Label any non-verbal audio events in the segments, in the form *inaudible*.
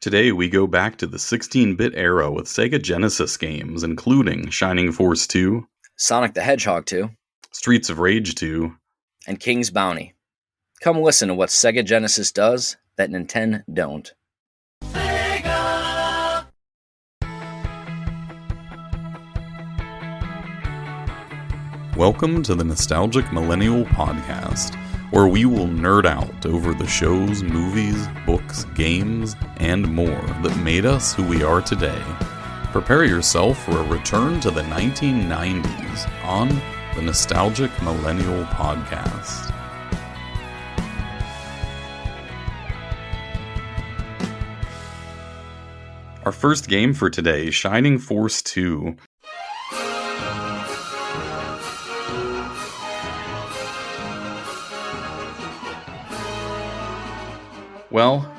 Today, we go back to the 16 bit era with Sega Genesis games, including Shining Force 2, Sonic the Hedgehog 2, Streets of Rage 2, and King's Bounty. Come listen to what Sega Genesis does that Nintendo don't. Welcome to the Nostalgic Millennial Podcast, where we will nerd out over the shows, movies, books, games, and more that made us who we are today. Prepare yourself for a return to the 1990s on the Nostalgic Millennial Podcast. Our first game for today, Shining Force 2, Well,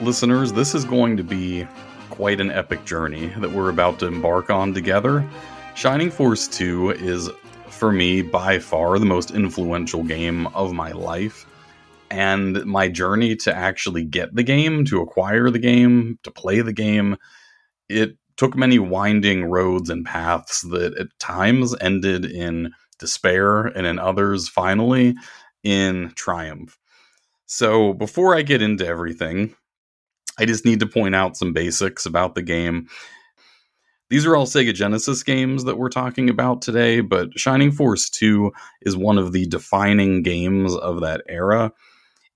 listeners, this is going to be quite an epic journey that we're about to embark on together. Shining Force 2 is, for me, by far the most influential game of my life. And my journey to actually get the game, to acquire the game, to play the game, it took many winding roads and paths that at times ended in despair and in others, finally, in triumph. So before I get into everything, I just need to point out some basics about the game. These are all Sega Genesis games that we're talking about today, but Shining Force 2 is one of the defining games of that era.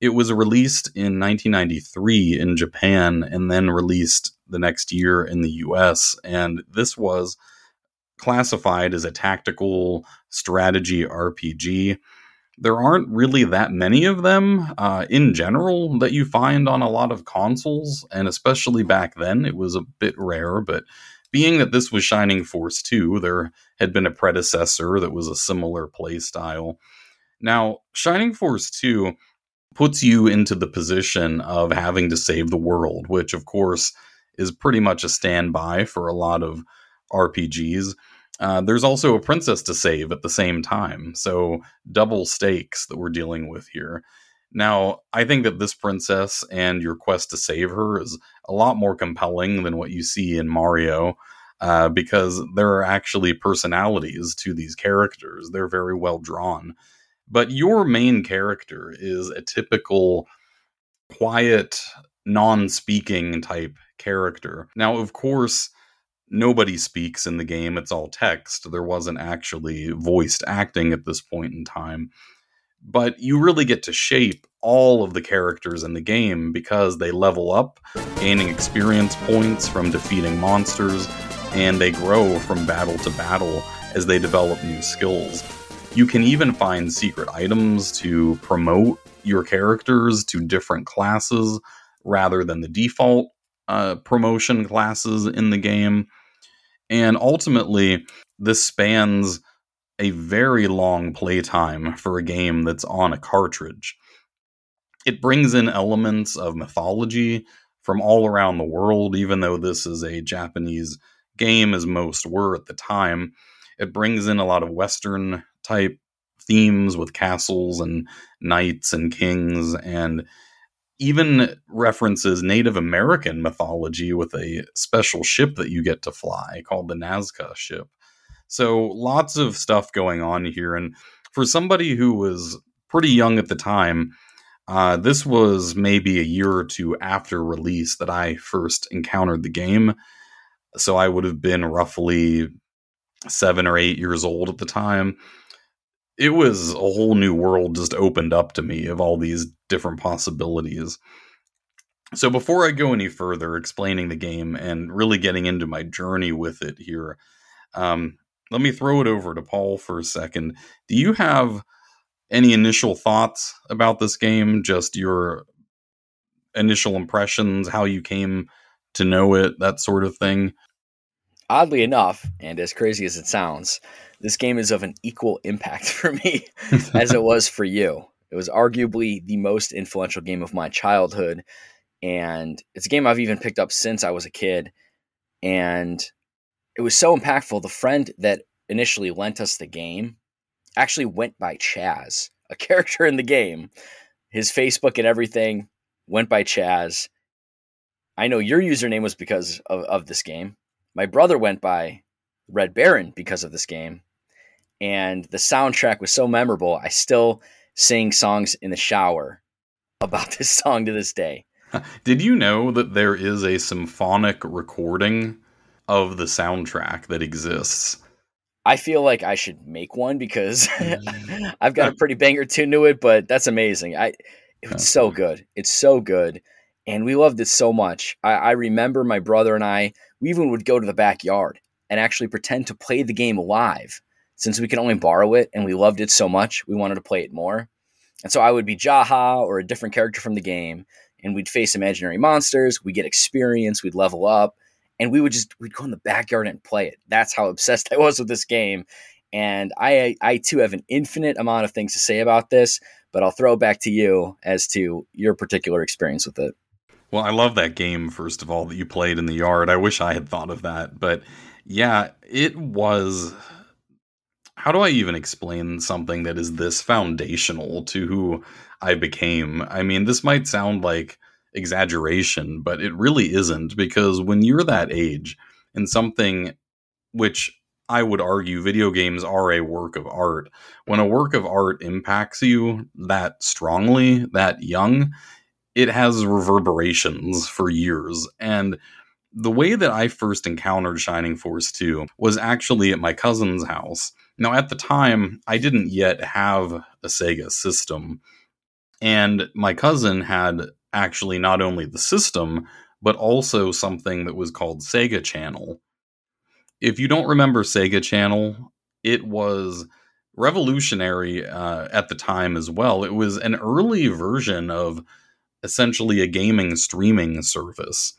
It was released in 1993 in Japan and then released the next year in the US. And this was classified as a tactical strategy RPG there aren't really that many of them uh, in general that you find on a lot of consoles, and especially back then, it was a bit rare. But being that this was Shining Force 2, there had been a predecessor that was a similar play style. Now, Shining Force 2 puts you into the position of having to save the world, which, of course, is pretty much a standby for a lot of RPGs. Uh, there's also a princess to save at the same time, so double stakes that we're dealing with here. Now, I think that this princess and your quest to save her is a lot more compelling than what you see in Mario, uh, because there are actually personalities to these characters. They're very well drawn. But your main character is a typical quiet, non speaking type character. Now, of course, nobody speaks in the game. It's all text. There wasn't actually voiced acting at this point in time. But you really get to shape all of the characters in the game because they level up, gaining experience points from defeating monsters, and they grow from battle to battle as they develop new skills. You can even find secret items to promote your characters to different classes rather than the default uh, promotion classes in the game. And ultimately, this spans a very long playtime for a game that's on a cartridge. It brings in elements of mythology from all around the world, even though this is a Japanese game, as most were at the time. It brings in a lot of Western type themes with castles and knights and kings and even references Native American mythology with a special ship that you get to fly called the Nazca ship. So lots of stuff going on here. And for somebody who was pretty young at the time, uh, this was maybe a year or two after release that I first encountered the game. So I would have been roughly seven or eight years old at the time it was a whole new world just opened up to me of all these different possibilities. So before I go any further explaining the game and really getting into my journey with it here, um, let me throw it over to Paul for a second. Do you have any initial thoughts about this game? Just your initial impressions, how you came to know it, that sort of thing? Oddly enough, and as crazy as it sounds, this game is of an equal impact *laughs* for me *laughs* as it was for you. It was arguably the most influential game of my childhood. And it's a game I've even picked up since I was a kid. And it was so impactful. The friend that initially lent us the game actually went by Chaz, a *laughs* character in the game. His Facebook and everything went by Chaz. I know your username was because of, of this game. My brother went by Red Baron because of this game. And the soundtrack was so memorable. I still sing songs in the shower about *laughs* this song to this day. *laughs* Did you know that there is a symphonic recording of the soundtrack that exists? I feel like I should make one because *laughs* I've got a pretty banger tune to it, but that's amazing. I it's so good. It's so good. And we loved it so much. I, I remember my brother and I, we even would go to the backyard and actually pretend to play the game live since we could only borrow it and we loved it so much, we wanted to play it more. And so I would be Jaha or a different character from the game, and we'd face imaginary monsters, we'd get experience, we'd level up, and we would just we'd go in the backyard and play it. That's how obsessed *laughs* I was with this game. And I I too have an infinite amount of things to say about this, but I'll throw it back to you as to your particular experience with it. Well, I love that game, first of all, that you played in the yard. I wish I had thought of that. But yeah, it was. How do I even explain something that is this foundational to who I became? I mean, this might sound like exaggeration, but it really isn't because when you're that age and something which I would argue video games are a work of art, when a work of art impacts you that strongly, that young, it has reverberations for years. And the way that I first encountered Shining Force 2 was actually at my cousin's house. Now, at the time, I didn't yet have a Sega system. And my cousin had actually not only the system, but also something that was called Sega Channel. If you don't remember Sega Channel, it was revolutionary uh, at the time as well. It was an early version of essentially a gaming streaming service.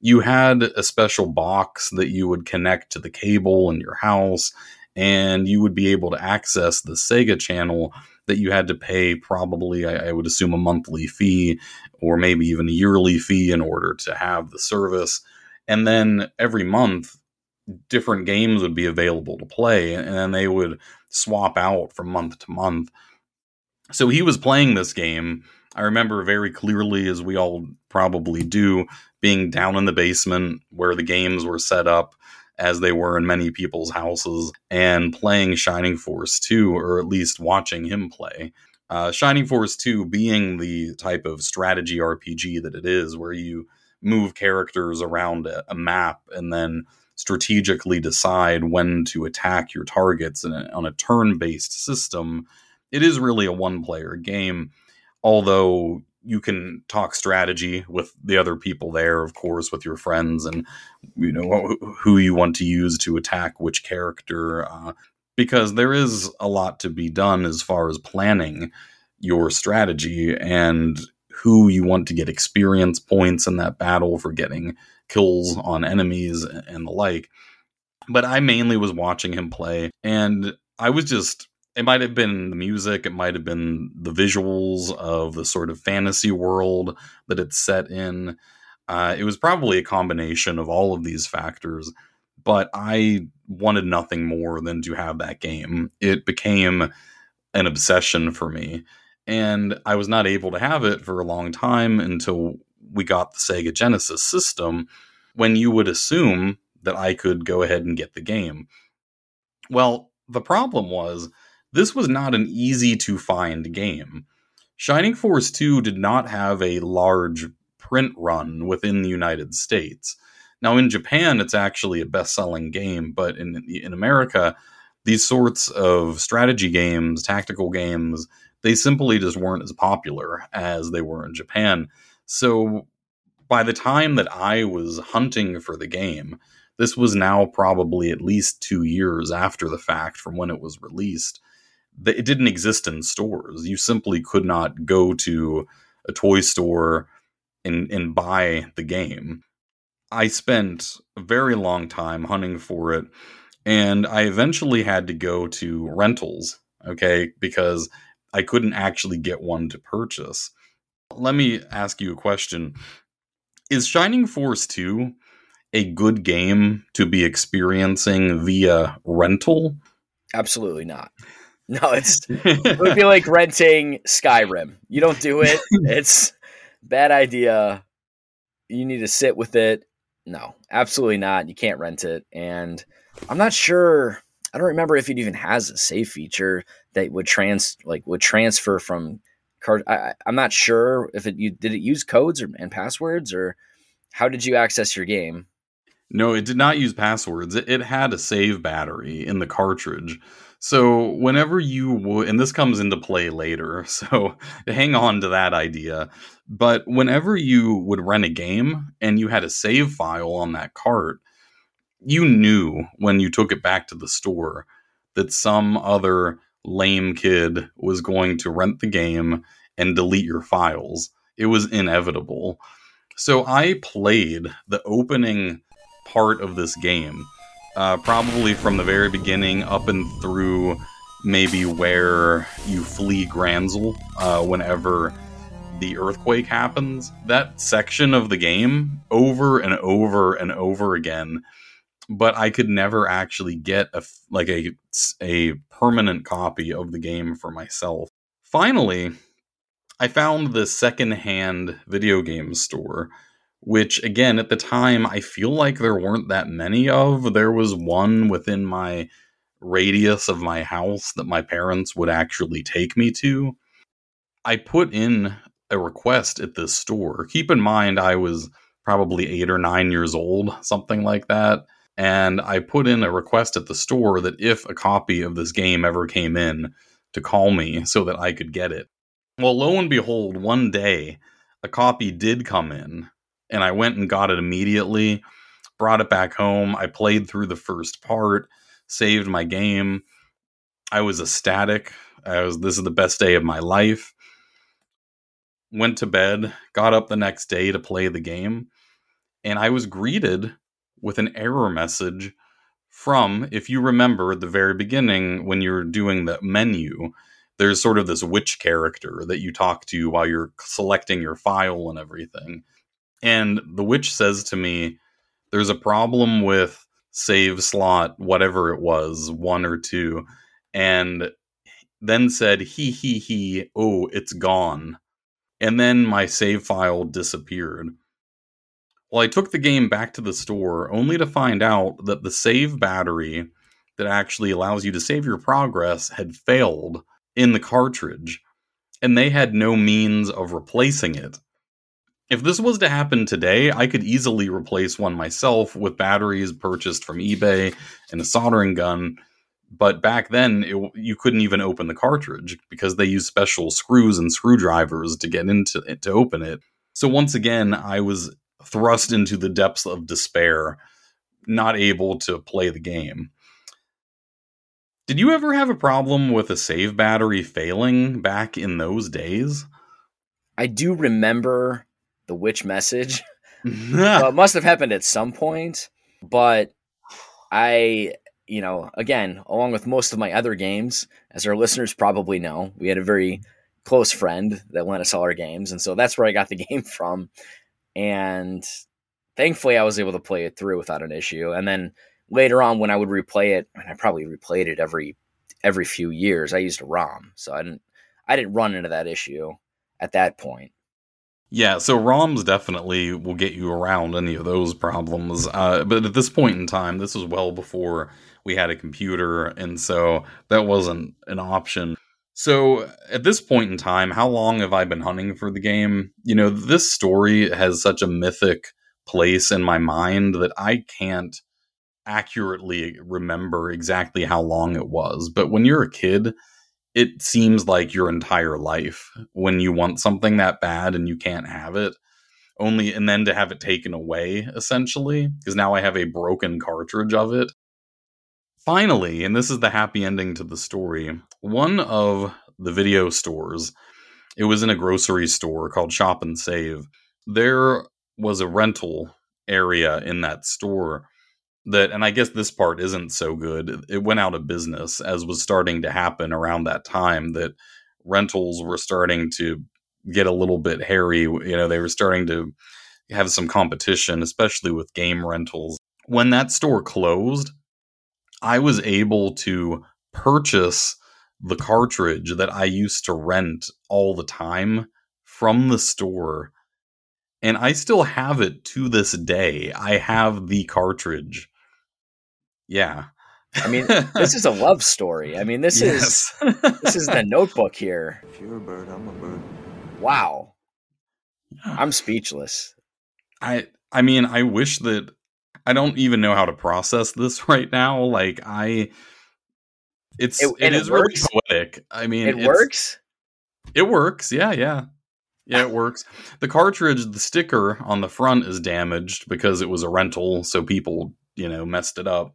You had a special box that you would connect to the cable in your house, and you would be able to access the Sega channel that you had to pay probably, I, I, would assume, a monthly fee or maybe even a yearly fee in order to have the service. And then every month, different games would be available to play, and then they would swap out from month to month. So he was playing this game. I remember very clearly, as we all probably do, being down in the basement where the games were set up as they were in many people's houses, and playing Shining Force 2, or at least watching him play. Uh, Shining Force 2 being the type of strategy RPG that it is, where you move characters around a, a map and then strategically decide when to attack your targets a, on a turn based system, it is really a one player game. Although you can talk strategy with the other people there, of course, with your friends, and you know who you want to use to attack which character. Uh, because there is a lot to be done as far as planning your strategy and who you want to get experience points in that battle for getting kills on enemies and the like. But I mainly was watching him play, and I was just it might have been the music, it might have been the visuals of the sort of fantasy world that it's set in. Uh, it was probably a combination of all of these factors, but I wanted nothing more than to have that game. It became an obsession for me, and I was not able to have it for a long time until we got the Sega Genesis system, when you would assume that I could go ahead and get the game. Well, the problem was this was not an easy to find game. Shining Force 2 did not have a large print run within the United States. Now, in Japan, it's actually a best selling game, but in, in America, these sorts of strategy games, tactical games, they simply just weren't as popular as they were in Japan. So, by the time that I was hunting for the game, this was now probably at least two years after the fact from when it was released it didn't exist in stores. You simply could not go to a toy store and and buy the game. I spent a very long time hunting for it and I eventually had to go to rentals, okay, because I couldn't actually get one to purchase. Let me ask you a question. Is Shining Force 2 a good game to be experiencing via rental? Absolutely not. No, it's it would be like renting Skyrim. You don't do it. *laughs* It's bad idea. you need to sit with it. No, absolutely not. You can't rent it. And I'm not sure. I don't remember if it even has a save feature that would trans like would transfer from card. I, am not sure if it you did it use codes or, and passwords or how did you access your game? No, it did not use passwords. It, it had a save battery in the cartridge. So whenever you would, and this comes into play later, *laughs* so hang on to that idea. But whenever you would rent a game and you had a save file on that cart, you knew when you took it back to the store that some other lame kid was going to rent the game and delete your files. It was inevitable. So I played the opening part of this game, uh, probably from the very beginning up and through maybe where you flee Granseal uh, whenever the earthquake happens. That section of the game over and over and over again. But I could never actually get a like a a permanent copy of the game for myself. Finally, I found the secondhand video game store which again at the time I feel like there weren't that many of. There was one within my radius of my house that my parents would actually take me to. I put in a request at this store. Keep in mind I was probably 8 or 9 years old, something like that. And I put in a request at the store that if a copy of this game ever came in, to call me so that I could get it. Well, lo and behold, one day a copy did come in and I went and got it immediately, brought it back home. I played through the first part, saved my game. I was ecstatic. I was this is the best day of my life. Went to bed, got up the next day to play the game, and I was greeted with an error message from, if you remember at the very beginning when you're doing the menu, there's sort of this witch character that you talk to while you're selecting your file and everything. And the witch says to me, There's a problem with save slot, whatever it was, one or two. And then said, He, he, he, oh, it's gone. And then my save file disappeared. Well, I took the game back to the store only to find out that the save battery that actually allows you to save your progress had failed in the cartridge, and they had no means of replacing it. If this was to happen today, I could easily replace one myself with batteries purchased from eBay and a soldering gun. But back then, it, you couldn't even open the cartridge because they use special screws and screwdrivers to get into it to open it. So once again, I was thrust into the depths of despair, not able to play the game. Did you ever have a problem with a save battery failing back in those days? I do remember the witch message. *laughs* Mm-hmm. well, it must have happened at some point, but I, you know, again, along with most of my other games, as our listeners probably know, we had a very close friend that lent us all our games, and so that's where I got the *laughs* game from. And thankfully, I was able to play it through without an issue. And then later on, when I would replay it, and I probably replayed it every every few years, I used a ROM, so I didn't I didn't run into that issue at that point. Yeah, so ROMs definitely will get you around any of those problems. Uh, but at this point in time, this was well before we had a computer, and so that wasn't an option. So at this point in time, how long have I been hunting for the game? You know, this story has such a mythic place in my mind that I can't accurately remember exactly how long it was. But when you're a kid, it seems like your entire life when you want something that bad and you can't have it only and then to have it taken away essentially because now i have a broken cartridge of it. Finally and this is the happy ending to the story one of the video stores it was in a grocery store called shop and save there was a rental area in that store that and I guess this part isn't so good. It went out of business as was starting to happen around that time that rentals were starting to get a little bit hairy, you know, they were starting to have some competition especially with game rentals. When that store closed, I was able to purchase the cartridge that I used to rent all the time from the store and I still have it to this day. I have the cartridge. Yeah. I mean, this is a *laughs* love story. I mean, this yes. is *laughs* this is the notebook here. If you're a bird, I'm a bird. Wow. I'm speechless. I I mean, I wish that I don't even know how to process this *laughs* right now. Like I it's it, it is really poetic. I mean, it works. It works. Yeah, yeah. Yeah, it works. The cartridge, the sticker on the front is damaged because it was a rental, so people, you know, messed it up.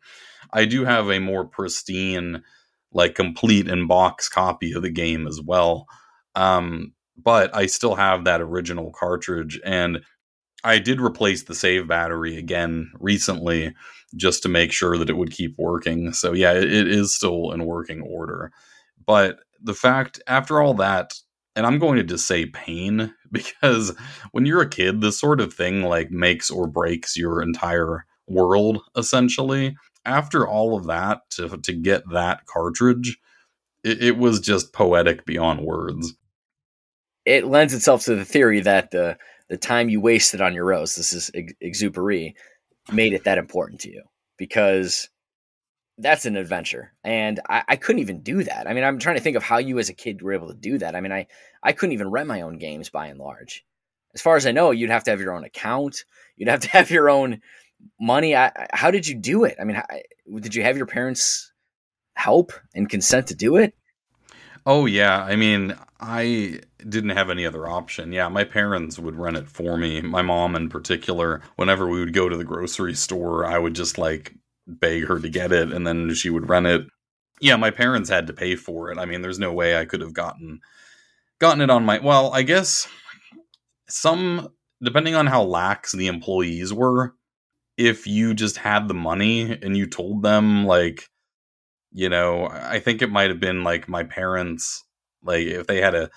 I do have a more pristine, like complete in box copy of the game as well. Um, but I still have that original cartridge and I did replace the save battery again recently just to make sure that it would keep working. So yeah, it, it is still in working order. But the fact after all that and I'm going to just say pain *laughs* because when you're a kid, this sort of thing like makes or breaks your entire world essentially. After all of that, to to get that cartridge, it, it was just poetic beyond words. It lends itself to the theory that the the time you wasted on your rose, this is ex- exupery, made it that important to you because that's an adventure and I, I, couldn't even do that i mean i'm trying to think of how you as a kid were able to do that i mean i i couldn't even rent my own games by and large as far as i know you'd have to have your own account you'd have to *laughs* have your own money I, how did you do it? I mean did you have your parents help and consent to do it? Oh yeah. I mean i didn't have any other option. Yeah my parents would run it for me. My mom in particular whenever we would go to the grocery store i would just like beg her to get it and then she would run it. Yeah, my parents had to pay for it. I mean, there's no way I could have gotten gotten it on my well, I guess some depending on how lax the employees were, if you just had the money and you told them like you know, I think it might have been like my parents like if they had a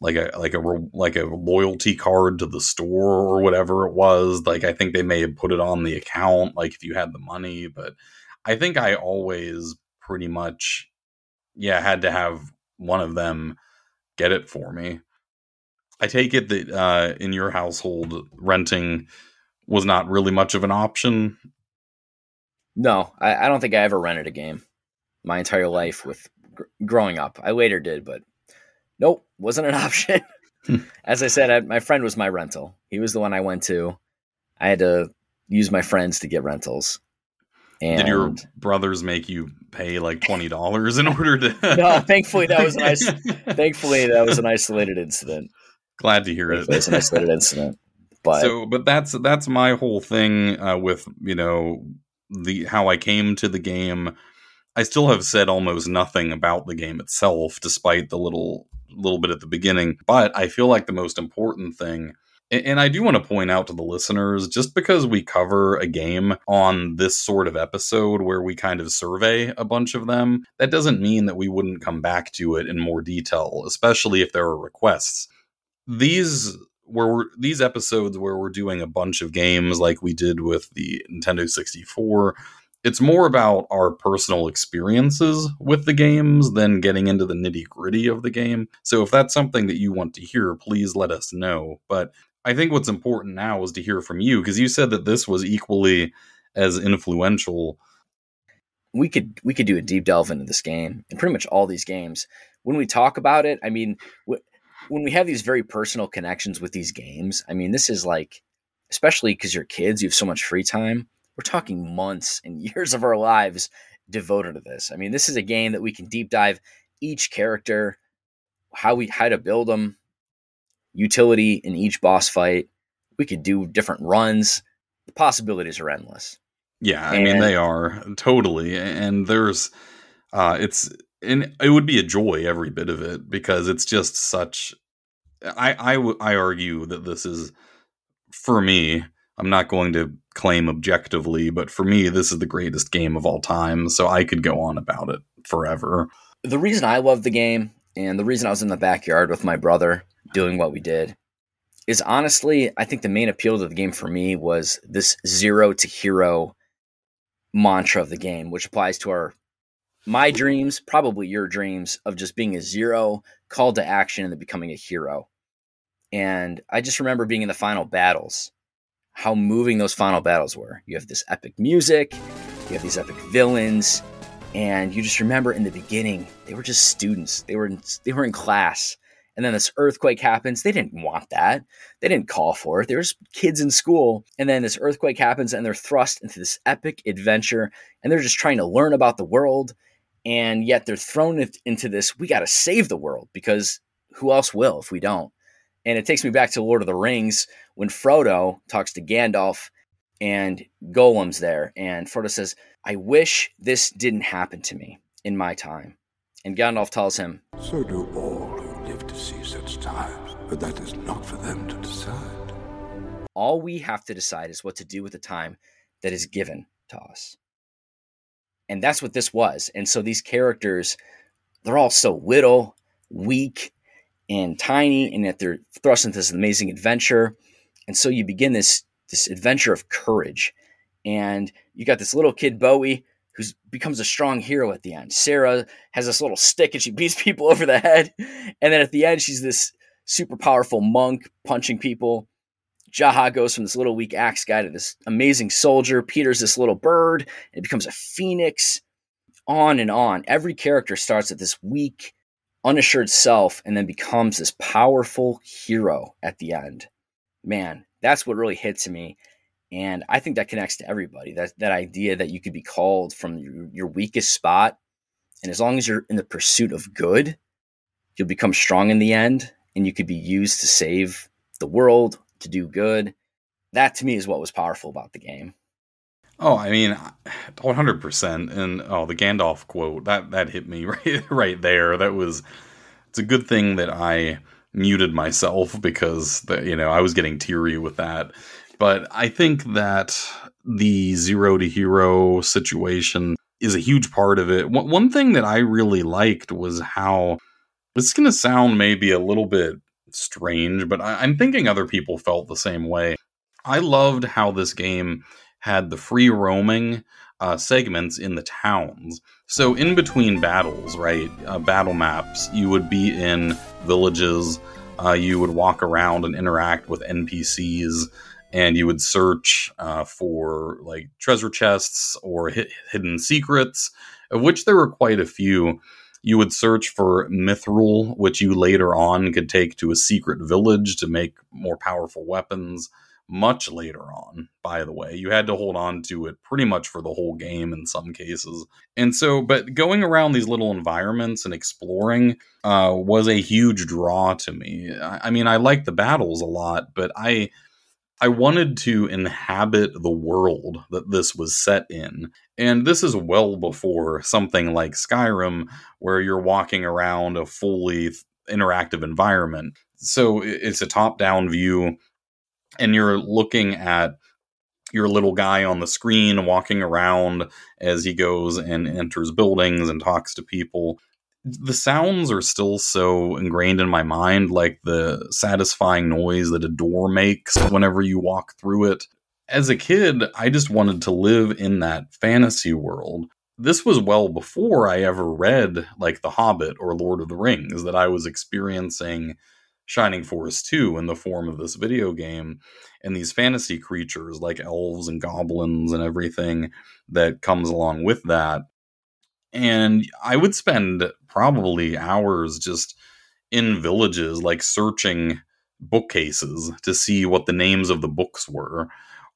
like a like a like a loyalty card to the store or whatever it was like i think they may have put it on the account like if you had the money but i think i always pretty much yeah had to have one of them get it for me. I take it that uh in your household renting was not really much of an option no i, I don't think i ever rented a game my entire life with gr- growing up i later did but nope, wasn't an *laughs* option. Hmm. As I said, I, my friend was my rental. He was the one I went to. I had to use my friends to get rentals. And Did your brothers make you pay like twenty dollars in *laughs* order to? *laughs* no, thankfully that was nice. thankfully that was an isolated incident. Glad to hear it. It was an isolated incident. But so, but that's that's my whole thing uh, with you know the how I came to the game. I still have said almost nothing about the game itself, despite the little little bit at the beginning. But I feel like the most important thing and I do want to point out to the listeners just because we cover a game on this sort of episode where we kind of survey a bunch of them, that doesn't mean that we wouldn't come back to it in more detail, especially if there are requests. These where we're, these episodes where we're doing a bunch of games like we did with the Nintendo 64 it's more about our personal experiences with the games than getting into the nitty gritty of the game. So if that's something that you want to hear, please let us know. But I think what's important now is to hear from you because you said that this was equally as influential. We could we could do a deep delve into this game and pretty much all these games. When we talk about it, I mean, when we have these very personal connections with these games, I mean, this is like, especially because you're kids, you have so much free time we're talking months and *laughs* years of our lives devoted to this. I mean, this is a game that we can deep dive each character, how we how to build them, utility in each boss fight. We could do different runs. The possibilities are endless. Yeah, I and, mean they are totally. And there's uh it's and it would be a joy every bit of it because it's just such I I I argue that this is for me I'm not going to claim objectively, but for me, this is the greatest game of all time. So I could go on about it forever. The reason I love the game and the reason I was in the backyard with my brother doing what we did is honestly, I think the main appeal to the game for me was this zero to hero mantra of the game, which applies to our my dreams, probably your dreams of just being a zero call to action and then becoming a hero. And I just remember being in the final battles, how moving those final battles were. You have this epic music, you have these epic villains, and you just remember in the beginning they were just students. They were in, they were in class, and then this earthquake happens. They didn't want that. They didn't call for it. Just kids in school, and then this earthquake happens, and they're thrust into this epic adventure, and they're just trying to learn about the world, and yet they're thrown into this. We got to save the world because who else will if we don't? And it takes me back to Lord of the Rings when Frodo talks to Gandalf and Gollum's there. And Frodo says, I wish this didn't happen to me in my time. And Gandalf tells him, So do all who live to see such times, but that is not for them to decide. All we have to decide is what to do with the time that is given to us. And that's what this was. And so these characters, they're all so little, weak, and tiny, and yet they're thrust into this amazing adventure. And so you begin this this adventure of courage. And you got this little kid Bowie who becomes a strong hero at the end. Sarah has this little stick and she *laughs* beats people over the head. And then at the end, she's this super powerful monk punching people. Jaha goes from this little weak axe guy to this amazing soldier. Peter's this little bird and it becomes a phoenix. On and on. Every character starts at this weak, unassured self and then becomes this powerful hero at the end. Man, that's what really hits me. And I think that connects to everybody. That that idea that you could be called from your, your weakest spot, and as long as you're in the pursuit of good, you'll become strong in the end, and you could be used to save the world, to do good. That to me is what was powerful about the game. Oh, I mean, 100%. And oh, the Gandalf quote, that that hit me *laughs* right right there. That was it's a good thing that I muted myself *laughs* because the, you know, I was getting teary with that. But I think that the zero to hero situation is a huge part of it. One, one thing that I really liked was how this is going to sound maybe a little bit strange, but I, I'm thinking other people felt the same way. I loved how this game had the free roaming uh, segments in the towns. So in between battles, right, uh, battle maps, you would be in villages. Uh, you would walk around and interact with NPCs, and you would search uh, for like treasure chests or hidden secrets, of which there were quite a few. You would search for mithril, which you later on could take to a secret village to make more powerful weapons much later on, by the way. You had to hold on to it pretty much for the whole game in some cases. And so, but going around these little environments and exploring uh, was a huge draw to me. I, I mean, I like the battles a lot, but I. I wanted to inhabit the world that this was set in. And this is well before something like Skyrim, where you're walking around a fully interactive environment. So it's a top down view and you're looking at your little guy on the screen walking around as he goes and enters buildings and talks to people. The sounds are still so ingrained in my mind, like the satisfying noise that a door makes whenever you walk through it. As a kid, I just wanted to live in that fantasy world. This was well before I ever read like The Hobbit or Lord of the Rings that I was experiencing Shining Force 2 in the form of this video game and these fantasy creatures like elves and goblins and everything that comes along with that. And I would spend probably hours just in villages, like searching bookcases to see what the names of the books were,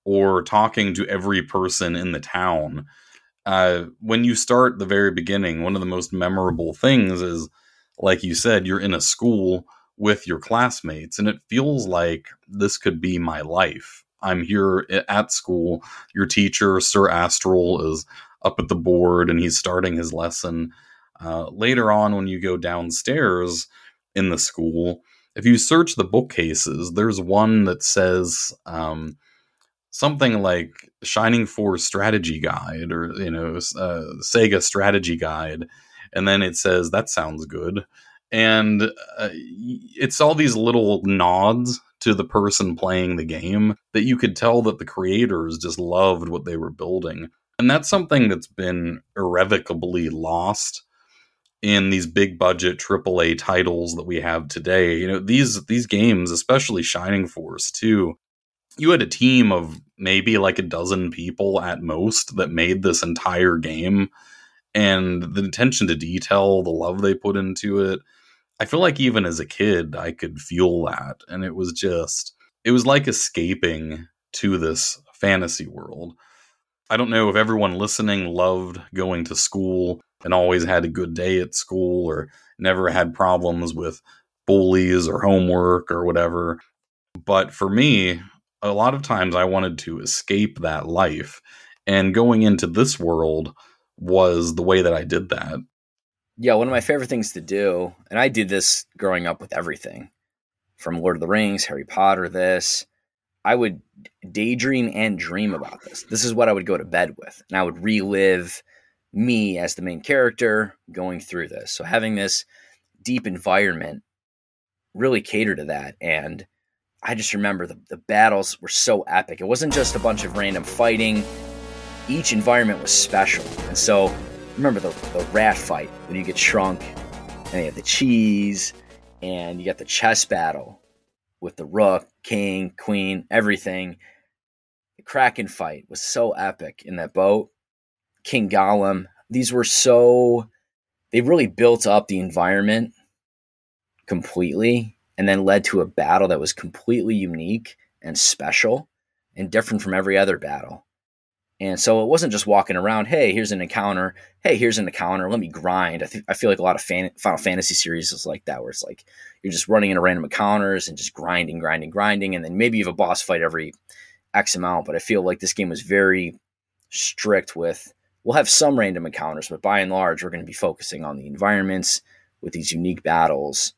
or talking to every person in the town. Uh, when you start the very beginning, one of the most memorable things is, like you said, you're in a school with your classmates and it feels like this could be my life. I'm here at school. Your teacher sir astral is up at the board and he's starting his lesson uh, later on when you go downstairs in the school. If you search the bookcases there's one that says um, something like shining force strategy guide or you know uh, sega strategy guide and then it says that sounds good and uh, it's all these little nods to the person playing the game that you could tell that the creators just loved what they were building and that's something that's been irrevocably lost in these big budget AAA titles that we have today. You know, these these games, especially Shining Force 2, you had a team of maybe like a dozen people at most that made this entire game and the attention to detail, the love they put into it. I feel like even as a kid, I could feel that. And it was just, it was like escaping to this fantasy world. I don't know if everyone listening loved going to school and always had a good day at school or never had problems with bullies or homework or whatever. But for me, a lot of times I wanted to escape that life. And going into this world was the way that I did that. Yeah, one of my favorite things to do, and I did this growing up with everything from Lord of the Rings, Harry Potter, this. I would daydream and dream about this. This is what I would go to bed with. And I would relive me as the main character going through this. So having this deep environment really catered to that. And I just remember the, the battles were so epic. It wasn't just a bunch of random fighting, each environment was special. And so remember the, the rat fight when you get shrunk, and you have the cheese, and you got the chess battle with the rook, king, queen, everything. The Kraken fight was so epic in that boat. King Galam. These were so, they really built up the environment completely and then led to a battle that was completely unique and special and different from every other battle. And so it wasn't just walking around, hey, here's an encounter. Hey, here's an encounter. Let me grind. I, th- I feel like a lot of fan- Final Fantasy series is like that, where it's like you're just running into random encounters and just grinding, grinding, grinding. And then maybe you have a boss fight every X amount. But I feel like this game was very strict with we'll have some random encounters, but by and large, we're going to be focusing on the environments with these unique battles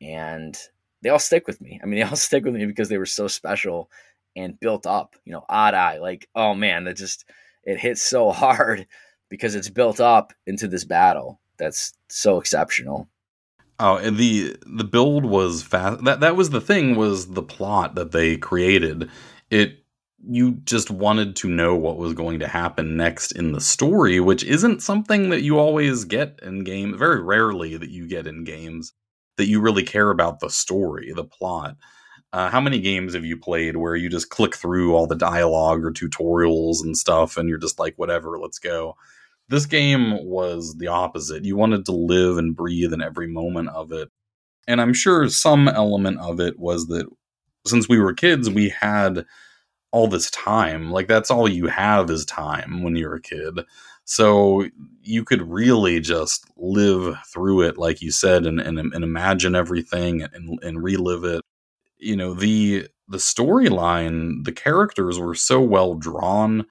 and they all stick with me. I mean, they all *laughs* stick with me because they were so special and built up. You know, Odd Eye, like, oh man, that just it hits so *laughs* hard because it's built up into this battle that's so exceptional. Oh, and the the build was fast. That that was the thing was the plot that they created. It you just wanted to know what was going to happen next in the story, which isn't something that you always get in game. Very rarely that you get in games that you really care about the story, the plot. Uh, how many games have you played where you just click through all the dialogue or tutorials and stuff and you're just like, whatever, let's go? This game was the opposite. You wanted to live and breathe in every moment of it. And I'm sure some element of it was that since we were kids, we had all this time. Like, that's all you have is time when you're a kid. So you could really just live through it, like you said, and, and, and imagine everything and, and relive it. You know, the the storyline, the characters were so well drawn,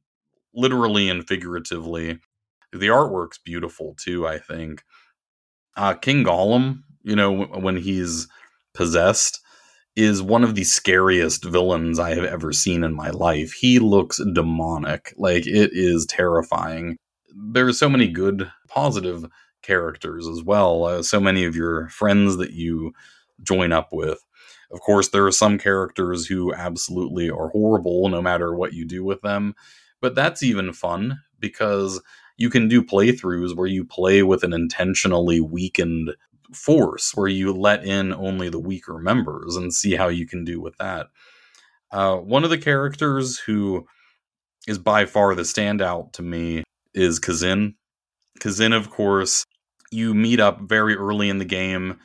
literally and figuratively. The artwork's beautiful too, I think. Uh, King Galam, you know, when he's possessed, is one of the scariest villains I have ever seen in my life. He looks demonic. Like, it is terrifying there's so many good, positive characters as well. Uh, so many of your friends that you join up with. Of course, there are some characters who absolutely are horrible no matter what you do with them, but that's even fun because you can do playthroughs where you play with an intentionally weakened force, where you let in only the weaker members and see how you can do with that. Uh, one of the characters who is by far the standout to me is Kazin. Kazin, of course, you meet up very early in the game.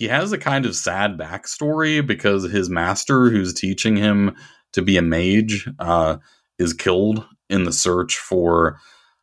He has a kind of sad backstory because his master, who's teaching him to be a mage, uh, is killed in the search for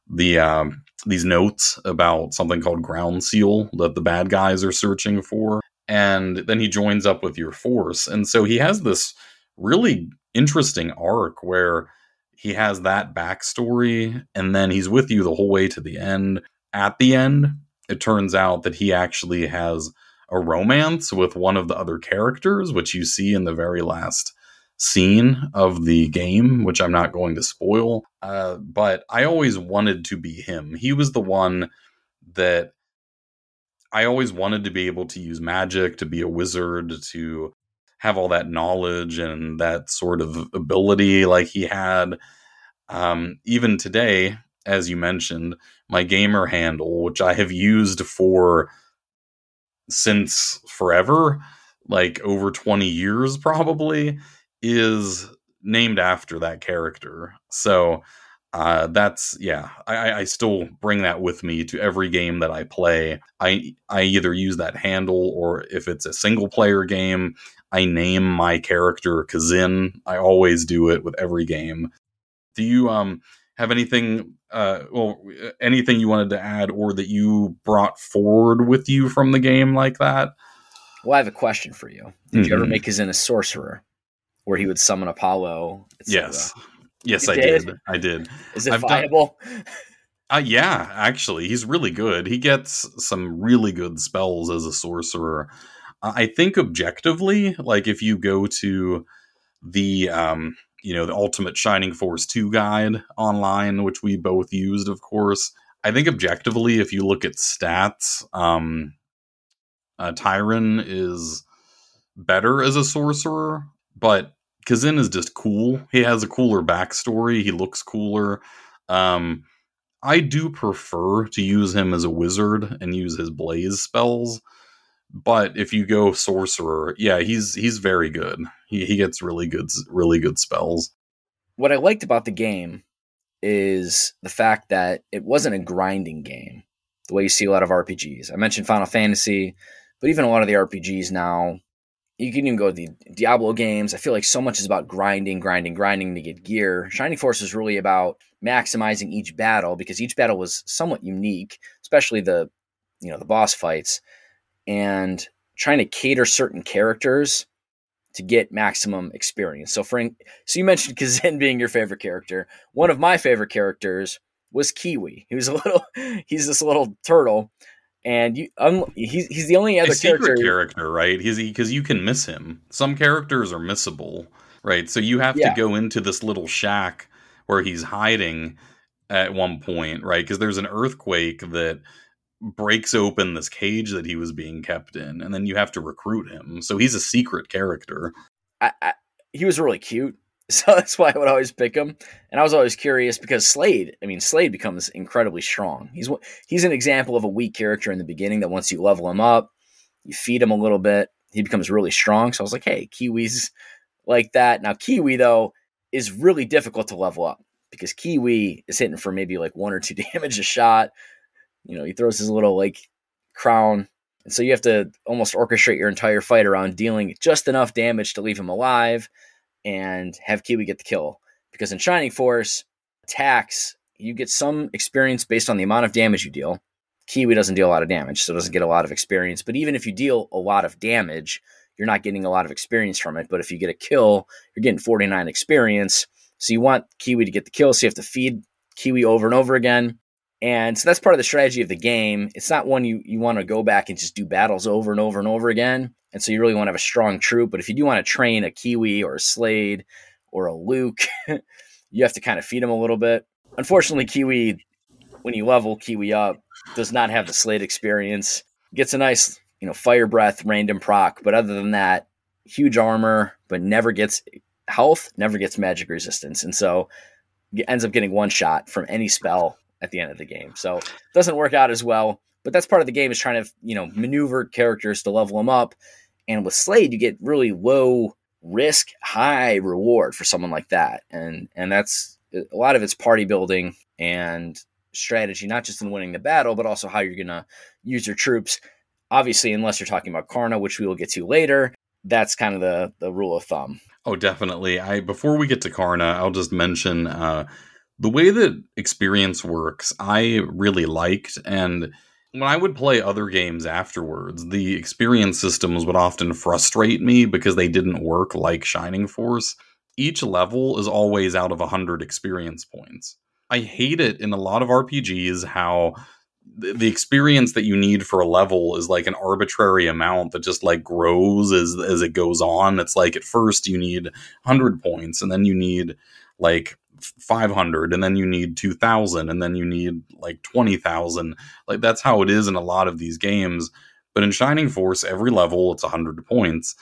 the um, these notes about something called Granseal that the bad guys are searching for. And then he joins up with your force, and so he has this really interesting arc where he has that backstory, and then he's with you the whole way to the end. At the end, it turns out that he actually has a romance with one of the other characters, which you see in the very last scene of the game, which I'm not going to spoil. Uh, but I always wanted to be him. He was the one that I always wanted to be able to use magic, to be a wizard, to have all that knowledge and that sort of ability like he had. Um, even today, as you mentioned, my gamer handle, which I have used for since forever, like over 20 years probably, is named after that character. So uh, that's yeah. I, I still bring that with me to every game that I play. I I either use that handle or if it's a single player game, I name my character Kazin. I always do it with every game. Do you um have anything uh well anything you wanted to add or that you brought forward with you from the game like that? Well, I have a question for you. Did mm-hmm. you ever make Kazin a sorcerer? Where he would summon Apollo? Yes. Yes, you I did? did? I did. Is it I've viable? Done, uh, yeah, actually, he's really good. He gets some really good spells as a sorcerer. Uh, I think objectively, like if you go to the um, you know the Ultimate Shining Force two guide online, which we both used, of course. I think objectively, if you look at stats, um, uh, Tyrin is better as a sorcerer, but Kazin is just cool. He has a cooler backstory. He looks cooler. Um, I do prefer to use him as a wizard and use his blaze spells. But if you go sorcerer, yeah, he's he's very good. He he gets really good really good spells. What I liked about the game is the fact that it wasn't a grinding game the way you see a lot of RPGs. I mentioned Final Fantasy, but even a lot of the RPGs now you can even go to the Diablo games. I feel like so much is about grinding, grinding, grinding to get gear. Shining Force is really about maximizing each battle because each battle was somewhat unique, especially the you know the boss fights, and trying to cater certain characters to get maximum experience. So, Frank, so you mentioned *laughs* Kazin being your favorite character. One of my favorite characters was Kiwi. He was a little, *laughs* he's this little turtle and you, um, he's he's the only other a character. character, right? He's because you can miss him. Some characters are missable, right? So you have yeah. to go into this little shack where he's hiding at one point, right? Because there's an earthquake that breaks open this cage that he was being kept in, and then you have to recruit him. So he's a secret character. I, I, he was really cute. *laughs* So that's why I would always pick him. And I was always curious because Slade, I mean, Slade becomes incredibly strong. He's he's an example of a weak character in the beginning that once you level him up, you feed him a little bit, he becomes really strong. So I was like, hey, Kiwi's like that. Now Kiwi though is really difficult to level up because Kiwi is hitting for maybe like one or two *laughs* damage a shot. You know, he throws his little like crown. And so you have to almost orchestrate your entire fight around dealing just enough damage to leave him alive and have Kiwi get the kill. Because in Shining Force, attacks, you get some experience based on the amount of damage you deal. Kiwi doesn't deal a lot of damage, so doesn't get a lot of experience. But even if you deal a lot of damage, you're not getting a lot of experience from it. But if you get a kill, you're getting 49 experience. So you want Kiwi to get the kill, so you have to feed Kiwi over and over again. And so that's part of the strategy of the game. It's not one you, you want to go back and just do battles over and over and over again. And so you really want to have a strong troop. But if you do want to train a Kiwi or a Slade or a Luke, *laughs* you have to kind of feed them a little bit. Unfortunately, Kiwi, when you level Kiwi up, does not have the Slade experience. Gets a nice, you know, fire breath, random proc. But other than that, huge armor, but never gets health, never gets magic resistance. And so ends up getting one shot from any spell at the end of the game. So it doesn't work out as well. But that's part of the game is trying to you know maneuver characters to level them up. And with Slade, you get really low risk, high reward for someone like that. And and that's a lot of it's party building and strategy, not just in winning the battle, but also how you're gonna use your troops. Obviously, unless you're talking about Karna, which we will get to later, that's kind of the the rule of thumb. Oh, definitely. I before we get to Karna, I'll just mention uh, the way that experience works, I really liked. And when I would play other games afterwards, the experience systems would often frustrate me because they didn't work like Shining Force. Each level is always out of 100 experience points. I hate it in a lot of RPGs how the experience that you need for a level is like an arbitrary amount that just like grows as as it goes on. It's like at first you need 100 points and then you need like 500 and then you need 2000 and then you need like 20,000 like that's how it is in a lot of these games but in Shining Force every level it's 100 points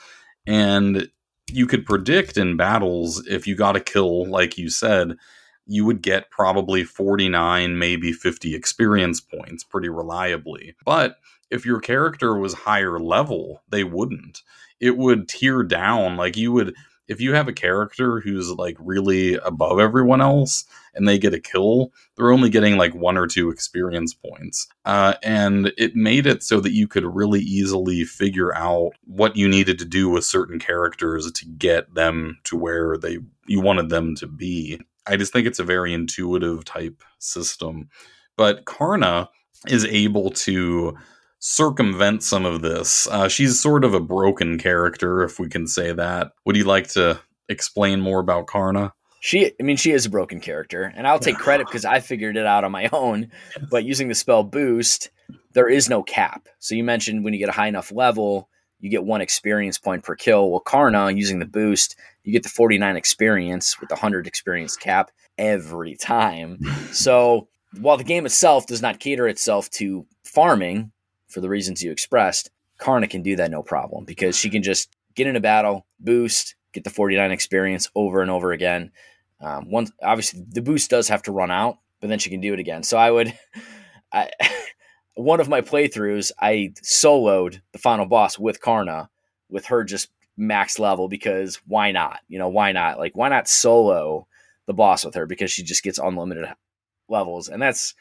and you could predict in battles if you got a kill like you said you would get probably 49, maybe 50 experience points pretty reliably. But if your character was higher level, they wouldn't. It would tear down. Like you would, if you have a character who's like really above everyone else and they get a kill, they're only getting like one or two experience points. Uh, and it made it so that you could really easily figure out what you needed to do with certain characters to get them to where they you wanted them to be. I just think it's a very intuitive type system. But Karna is able to circumvent some of this. Uh, she's sort of a broken character, if we can say that. Would you like to explain more about Karna? She, I mean, she is a broken character, and I'll take credit *sighs* because I figured it out on my *laughs* own. But using the spell boost, there is no cap. So you mentioned when you get a high enough level, you get one experience point per kill. Well, Karna, using the boost, you get the 49 experience with the 100 experience cap every time. *laughs* so while the game itself does not cater itself to farming for the reasons you expressed, Karna can do that no problem because she can just get in a battle, boost, get the 49 experience over and over again. Um, obviously the boost does have to run out, but then she can do it again. So I would, *laughs* I, *laughs* one of my playthroughs, I soloed the final boss with Karna, with her just max level because why not? You know, why not? Like, why not solo the boss with her because she just gets unlimited levels. And that's,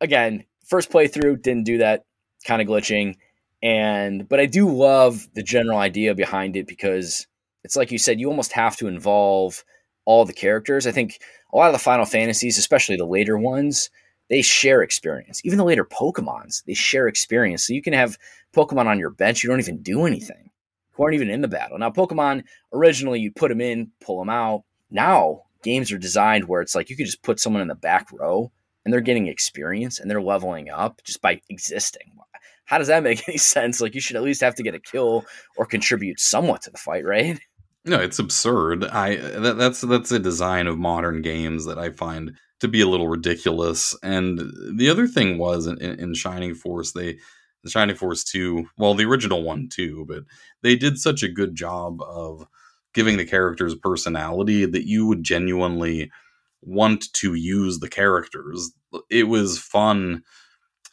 again, first playthrough, didn't do that, kind of glitching. And, but I do love the general idea behind it because it's like you said, you almost have to involve all the characters. I think a lot of the Final Fantasies, especially the later ones, they share experience. Even the later Pokemons, they share experience. So you can have Pokemon on your bench, you don't even do anything who aren't even in the battle. Now, Pokemon, originally you put them in, pull them out. Now, games are designed where it's like you could just put someone in the back row and they're getting experience and they're leveling up just by existing. How does that make *laughs* any sense? Like, you should at least have to get a kill or contribute somewhat to the fight, right? *laughs* No, it's absurd. I that, that's that's a design of modern games that I find to be a little ridiculous. And the other thing was in, in Shining Force, they the Shining Force 2, well, the original one too, but they did such a good job of giving the characters personality that you would genuinely want to use the characters. It was fun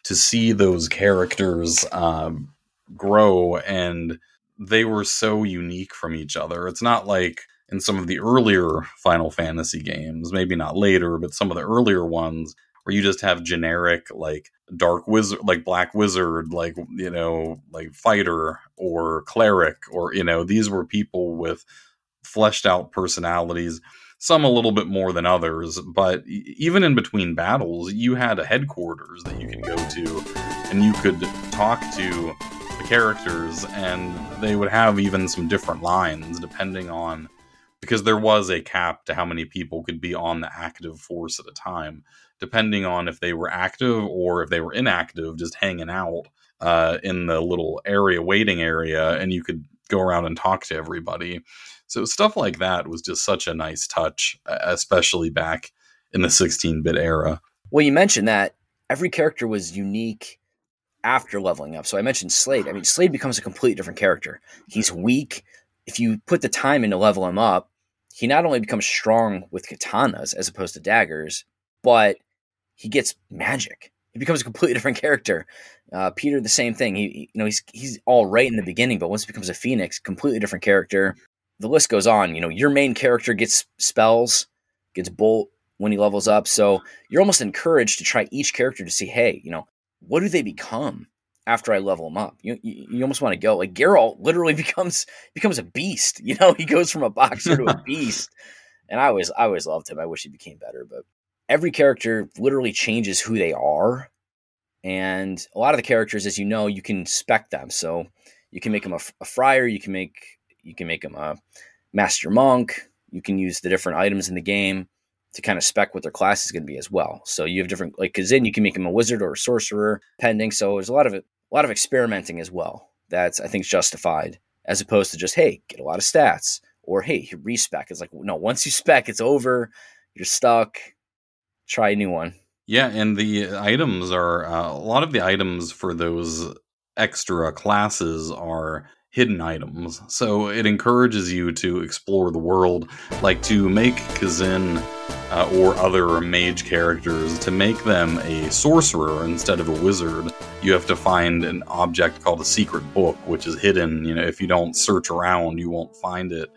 to see those characters um, grow, and they were so unique from each other. It's not like in some of the earlier Final Fantasy games, maybe not later, but some of the earlier ones where you just have generic like dark wizard like black wizard like you know like fighter or cleric or you know these were people with fleshed out personalities some a little bit more than others but even in between battles you had a headquarters that you could go to and you could talk to the characters and they would have even some different lines depending on because there was a cap to how many people could be on the active force at a time depending on if they were active or if they were inactive, just hanging out uh, in the little area, waiting area, and you could go around and talk to everybody. So stuff like that was just such a nice touch, especially back in the 16 bit era. Well, you mentioned that every character was unique after leveling up. So I mentioned Slade. I mean, Slade becomes a completely different character. He's weak. If you put the time in to level him up, he not only becomes strong with katanas as opposed to daggers, but he gets magic. He becomes a completely *laughs* different character. Uh, Peter, the same thing. He, you know, he's he's all right in the beginning, but once he becomes a phoenix, completely different character. The list goes on. You know, your main character gets spells, gets bolt when he levels up. So you're almost encouraged to try each character to see, hey, you know, what do they become after I level them up? You you, you almost want to go like Gerhalt literally *laughs* becomes becomes a beast. You know, he goes from a boxer to a *laughs* beast. And I always I always loved him. I wish he became better, but every character literally changes who they are. And a lot of the characters, as you know, you can spec them. So you can make them a, a friar, you can make you can make them a master monk. You can use the different items in the game to kind of spec what their class is going to be as well. So you have different like because then you can make them a wizard or a sorcerer, pending. So there's a lot of a lot of experimenting as well. That's I think justified as opposed to just hey get a lot of stats or hey respec. It's like no once you spec it's over. You're stuck try a new one. Yeah, and the items are uh, a lot of the items for those extra classes are hidden items. So it encourages you to explore the world, like to make Kazin uh, or other mage characters, to make them a sorcerer instead of a wizard, you have to find an object called a secret book, which is hidden. You know, if you don't search around, you won't find it.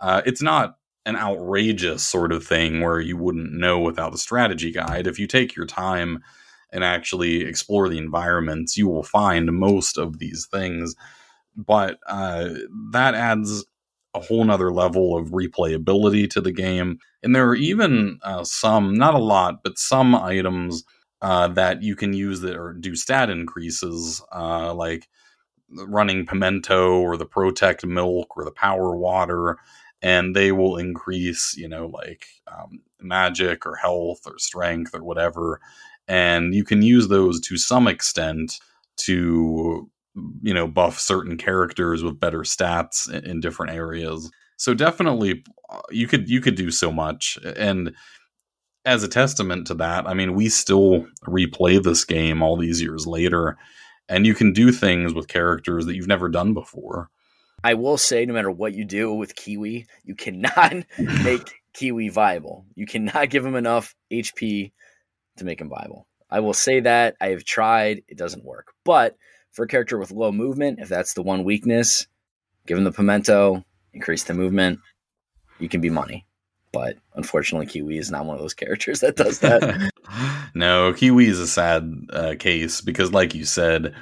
Uh, it's not an outrageous sort of thing where you wouldn't know without a strategy guide. If you take your time and actually explore the environments, you will find most of these things. But uh, that adds a whole nother level of replayability to the game. And there are even uh, some, not a lot, but some items uh, that you can use that are do stat increases, uh, like running pimento or the protect milk or the power water, and they will increase, you know, like um, magic or health or strength or whatever. And you can use those to some extent to you know buff certain characters with better stats in, in different areas. So definitely uh, you could you could do so much. And as a testament to that i mean we still replay this game all these years later and you can do things with characters that you've never done before. I will say no matter what you do with kiwi you cannot *laughs* make kiwi viable. You cannot give him enough hp to make him viable. I will say that. I have tried. It doesn't work. But for a character with low movement, if that's the one weakness, give him the pimento, increase the movement, you can be money. But unfortunately, Kiwi is not one of those *laughs* characters that does that. *laughs* no, Kiwi is a sad uh, case because, like you said,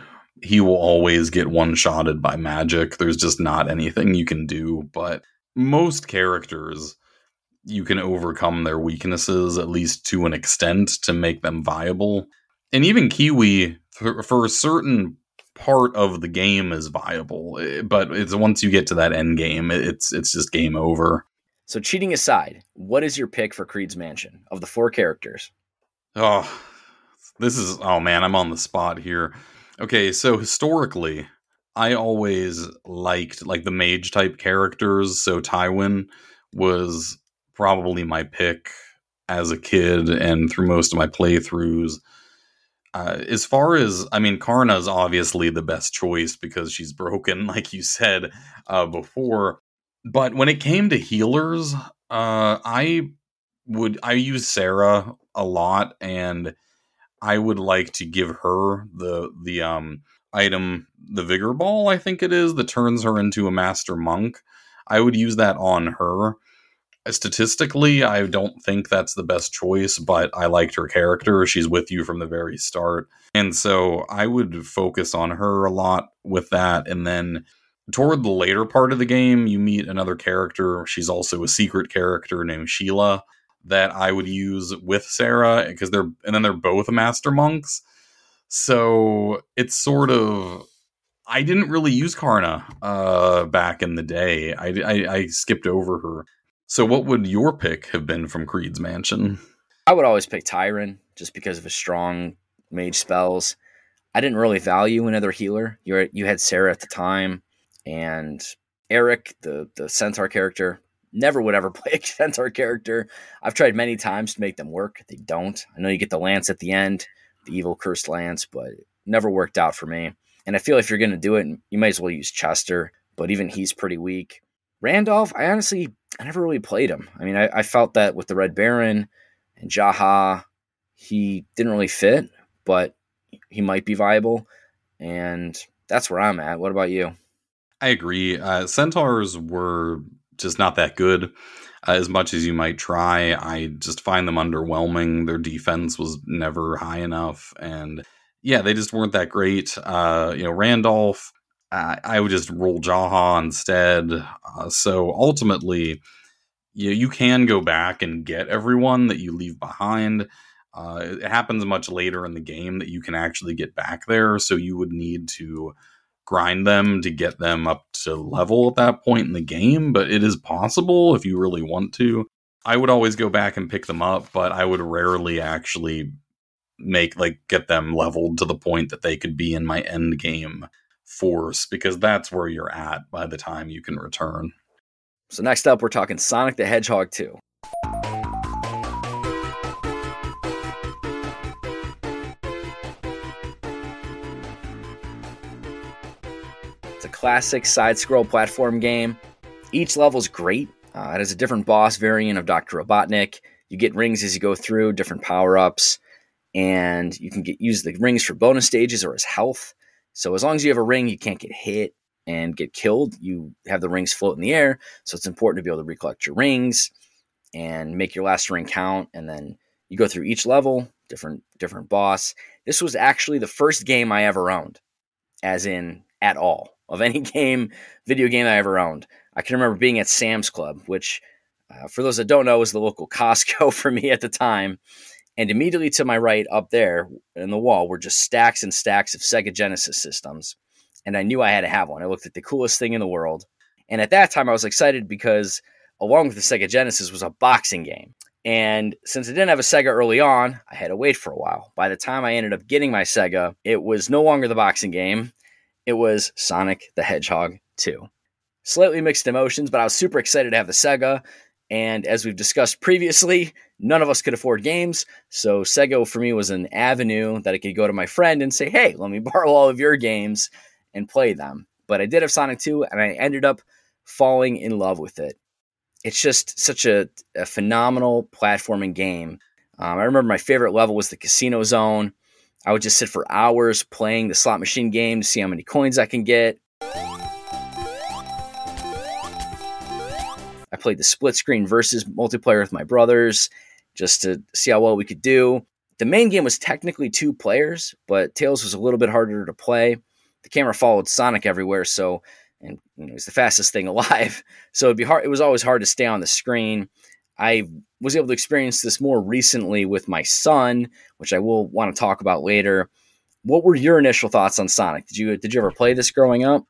he will always get one shotted by magic. There's just not anything you can do. But most characters, you can overcome their weaknesses at least to an extent to make them viable. And even Kiwi, for, for certain part of the game is viable, eh, but it's once you get to that end game, it's it's just game over. So cheating aside, what is your pick for Creed's Mansion of the four characters? Oh, this is oh man, I'm on the spot here. Okay, so historically, I always liked like the mage type characters. So Tyrin was probably my pick as a kid and through most of my playthroughs. Uh, as far as I mean, Karna is obviously the best choice because she's broken, *laughs* like you said uh, before. But when it came to healers, uh, I would I use Sarah a lot, and I would like to give her the the um item, the Vigor Ball. I think it is that turns her into a Master Monk. I would use that on her statistically, I don't think that's the best choice, but I liked her character. She's with you from the very start. And so I would focus on her a lot with that. And then toward the later part of the game, you meet another character. She's also a secret character named Sheela that I would use with Sarah because they're, and then they're both master monks. So it's sort of I didn't really use Karna uh, back in the day. I, I, I, skipped over her. So, what would your pick have been from Creed's Mansion? I would always pick Tyrin just because of his strong mage spells. I didn't really value another healer. You were, you had Sarah at the time, and Eric, the the centaur character. Never would ever *laughs* play a centaur character. I've tried many times to make them work. They don't. I know you get the lance at the end, the evil cursed lance, but it never worked out for me. And I feel if you're going to do it, you might as well use Chester, but even he's pretty weak. Randolph, I honestly, I never really played him. I mean, I, I felt that with the Red Baron and Jaha, he didn't really fit, but he might be viable. And that's where I'm at. What about you? I agree. Uh, Centaurs were just not that good. Uh, as much as you might try, I just find them underwhelming. Their defense was never high enough, and yeah, they just weren't that great. Uh, you know, Randolph, I, I would just roll Jaha instead. Uh, so ultimately, you, you can go back and get everyone that you leave behind. Uh, it happens much later in the game that you can actually get back there. So you would need to grind them to get them up to level at that point in the game. But it is possible if you really want to. I would always go back and pick them up, but I would rarely actually make like get them leveled to the point that they could be in my end game force because that's where you're at by the time you can return. So next up, we're talking Sonic the Hedgehog 2. It's a classic side-scroll platform game. Each level is great. Uh, it has a different boss variant of Dr. Robotnik. You get rings as you go through, different power ups, and you can get use the rings for bonus stages or as health. So as long as you have a ring, you can't get hit and get killed. You have the rings float in the air, so it's important to be able to recollect your rings and make your last ring count. And then you go through each level, different different boss. This was actually the first game I ever owned, as in at all of any *laughs* game, video game I ever owned. I can remember being at Sam's Club, which, uh, for those that don't know, was the local *laughs* Costco for me at the time. And immediately to my right, up there in the wall, were just stacks and stacks of Sega Genesis systems. And I knew I had to have one. I looked at the coolest thing in the world. And at that time, I was excited because along with the Sega Genesis was a boxing game. And since I didn't have a Sega early on, I had to wait for a while. By the time I ended up getting my Sega, it was no longer the boxing game. It was Sonic the Hedgehog 2. Slightly mixed emotions, but I was super excited to have the Sega. And as we've discussed previously, none of us could afford games. So Sega for me was an avenue that I could go to my friend and say, hey, let me *laughs* borrow all of your games and play them. But I did have Sonic 2, and I ended up falling in love with it. It's just such a, a phenomenal platforming game. Um, I remember my favorite level was the Casino Zone. I would just sit for hours playing the slot machine game to see how many coins I can get. Played the split screen versus multiplayer with my brothers just to see how well we could do. The main game was technically two players, but Tails was a little bit harder to play. The camera followed Sonic everywhere, so and you know, he's the fastest thing *laughs* alive. So it'd be hard. It was always hard to stay on the screen. I was able to experience this more recently with my son, which I will want to talk about later. What were your initial thoughts on Sonic? Did you did you ever play this growing up?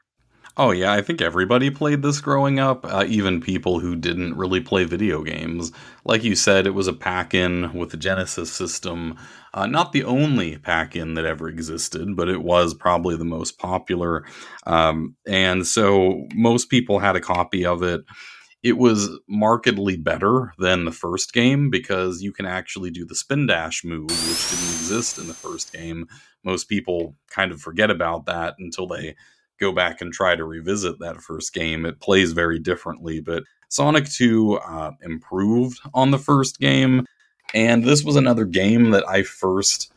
Oh yeah, I think everybody played this growing up, uh, even people who didn't really play video games. Like you said, it was a pack-in with the Genesis system. Uh, not the only pack-in that ever existed, but it was probably the most popular. Um, and so most people had a copy of it. It was markedly better than the first game because you can actually do the spin dash move, which didn't exist in the first game. Most people kind of forget about that until they go back and try to revisit that first game, it plays very differently. But Sonic 2 uh, improved on the first game, and this was another game that I first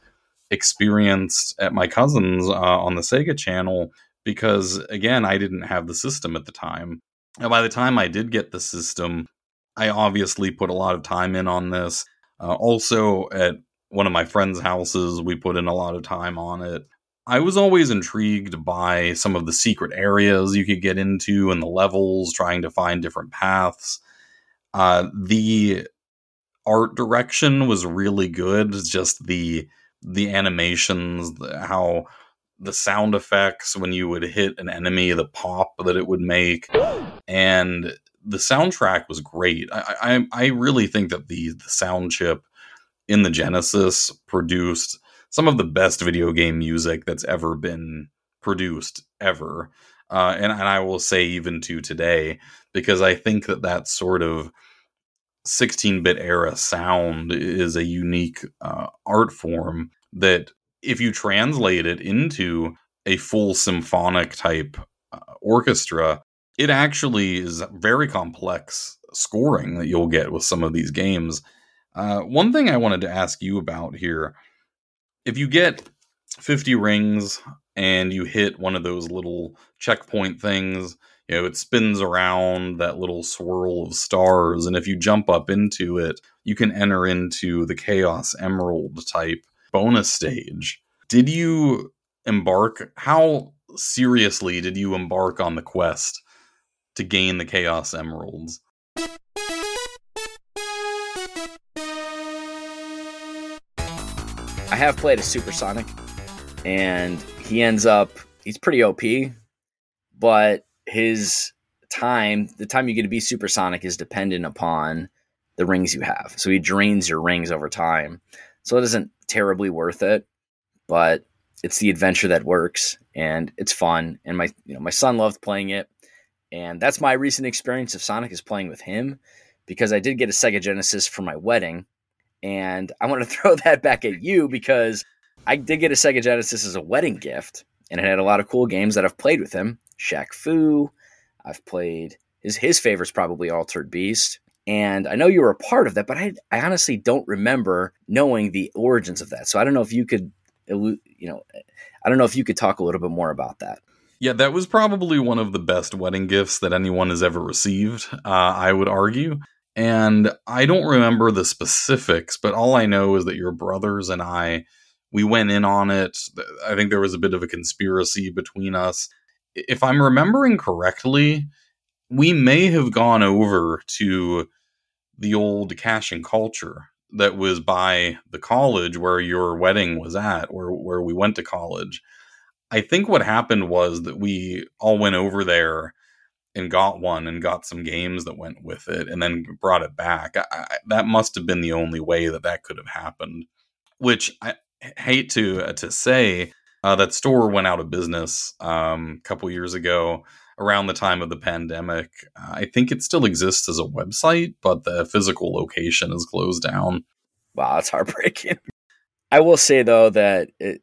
experienced at my cousin's uh, on the Sega channel because, again, I didn't have the system at the time. And by the time I did get the system, I obviously put a lot of time in on this. Uh, also, at one of my friends' houses, we put in a lot of time on it. I was always intrigued by some of the secret areas you could get into and the levels, trying to find different paths. Uh, the art direction was really good. Just the the animations, the, how the sound effects when you would hit an enemy, the pop that it would make, and the soundtrack was great. I I, I really think that the the sound chip in the Genesis produced some of the best video game music that's ever been produced ever. Uh, and, and I will say even to today, because I think that that sort of 16 bit era sound is a unique uh, art form that if you translate it into a full symphonic type uh, orchestra, it actually is very complex scoring that you'll get with some of these games. Uh, one thing I wanted to ask you about here if you get 50 rings and you hit one of those little checkpoint things, you know, it spins around that little swirl of stars. And if you jump up into it, you can enter into the Chaos Emerald type bonus stage. Did you embark? How seriously did you embark on the quest to gain the Chaos Emeralds? Have played a Supersonic, and he ends up he's pretty OP, but his time, the time you get to be Supersonic, is dependent upon the rings you have. So he drains your rings over time. So it isn't terribly worth it, but it's the adventure that works and it's fun. And my you know my son loved playing it, and that's my recent experience of Sonic is playing with him because I did get a Sega Genesis for my wedding and I want to *laughs* throw that back at you because I did get a Sega Genesis as a wedding gift, and it had a lot of cool games that I've played with him. Shaq Fu, I've played his his favorite's probably Altered Beast, And I know you were a part of that, but I, I honestly don't remember knowing the origins of that. So I don't know if you could, you know, I don't know if you could talk a little bit more about that. Yeah, that was probably one of the best wedding gifts that anyone has ever received, uh, I would argue. And I don't remember the specifics, but all I know is that your brothers and I, we went in on it. I think there was a bit of a conspiracy between us. If I'm remembering correctly, we may have gone over to the old cash and culture that was by the college where your wedding was at, where where we went to college. I think what happened was that we all went over there and got one and got some games that went with it and then brought it back. I, that must have been the only way that that could have happened. Which I hate to uh, to say, uh, that store went out of business um, a couple years ago around the time of the pandemic. I think it still exists as a website, but the physical location is closed down. Wow, that's heartbreaking. I will say though that it,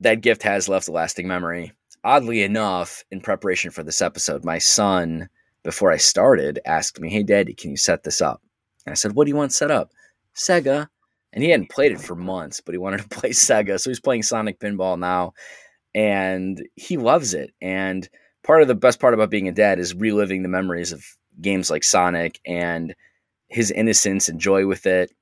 that gift has left a lasting memory. Oddly enough, in preparation for this episode, my son, before I started, asked me, "Hey, Daddy, can you set this up?" And I said, "What do you want set up?" Sega. And he hadn't played it for months, but he wanted to *laughs* play Sega, so he's playing Sonic Spinball now, and he loves it. And part of the best part about being a dad is reliving the memories of games like Sonic and his innocence and joy with it.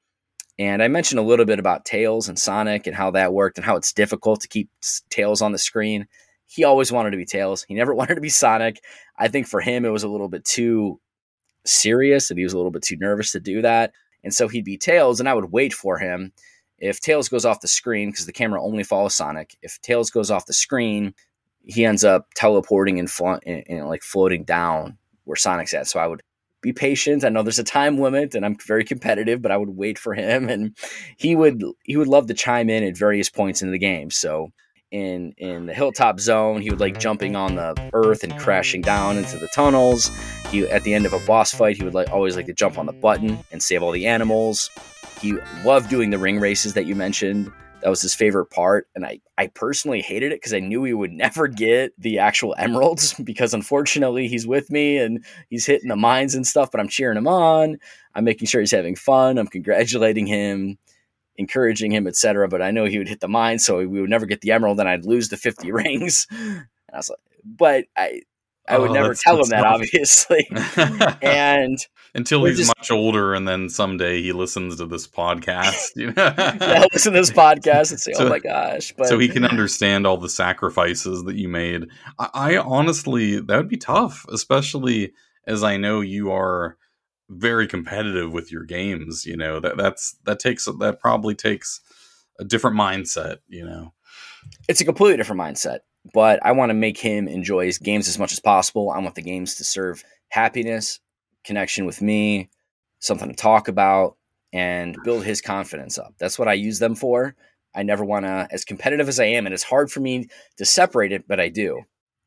And I mentioned a little bit about Tails and Sonic and how that worked and how it's difficult to keep Tails on the screen. He always wanted to be Tails. He never *laughs* wanted to be Sonic. I think for him, it was a little bit too serious and he was a little bit too nervous to do that. And so he'd be Tails, and I would wait for him. If Tails goes off the screen, because the camera only follows Sonic, if Tails goes off the screen, he ends up teleporting and, flo- and, and like floating down where Sonic's at. So I would be patient. I know there's a time limit and I'm very competitive, but I would wait for him and he would he would love to chime in at various points in the game. So in in the hilltop zone, he would like mm-hmm. jumping on the earth and crashing down into the tunnels. He at the end of a boss fight, he would like always like to jump on the button and save all the animals. He loved doing the ring races that you mentioned. That was his favorite part. And I, I personally hated it because I knew he would *laughs* never get the actual emeralds *laughs* because unfortunately he's with me and he's hitting the mines and stuff, but I'm cheering him on. I'm making sure he's having fun. I'm congratulating him, encouraging him, etc. But I know he would hit the mine, so we would never get the emerald and I'd lose the 50 *laughs* rings. And I was like, but I, I would oh, never tell him that, *laughs* *laughs* obviously. and until he's just, much older, and then someday he listens to this podcast. You know? yeah, listen to this podcast and say, oh so, "Oh my gosh!" But so he can understand all the sacrifices that you made. I, I honestly, that would be tough, especially as I know you are very competitive with your games. You know that that's that takes that probably takes a different mindset. You know, it's a completely different mindset but I want to make him enjoy his games as much as possible. I want the games to serve happiness, connection with me, something to talk about, and build his confidence up. That's what I use them for. I never want to, as competitive as I am, and it's hard for me to separate it, but I do.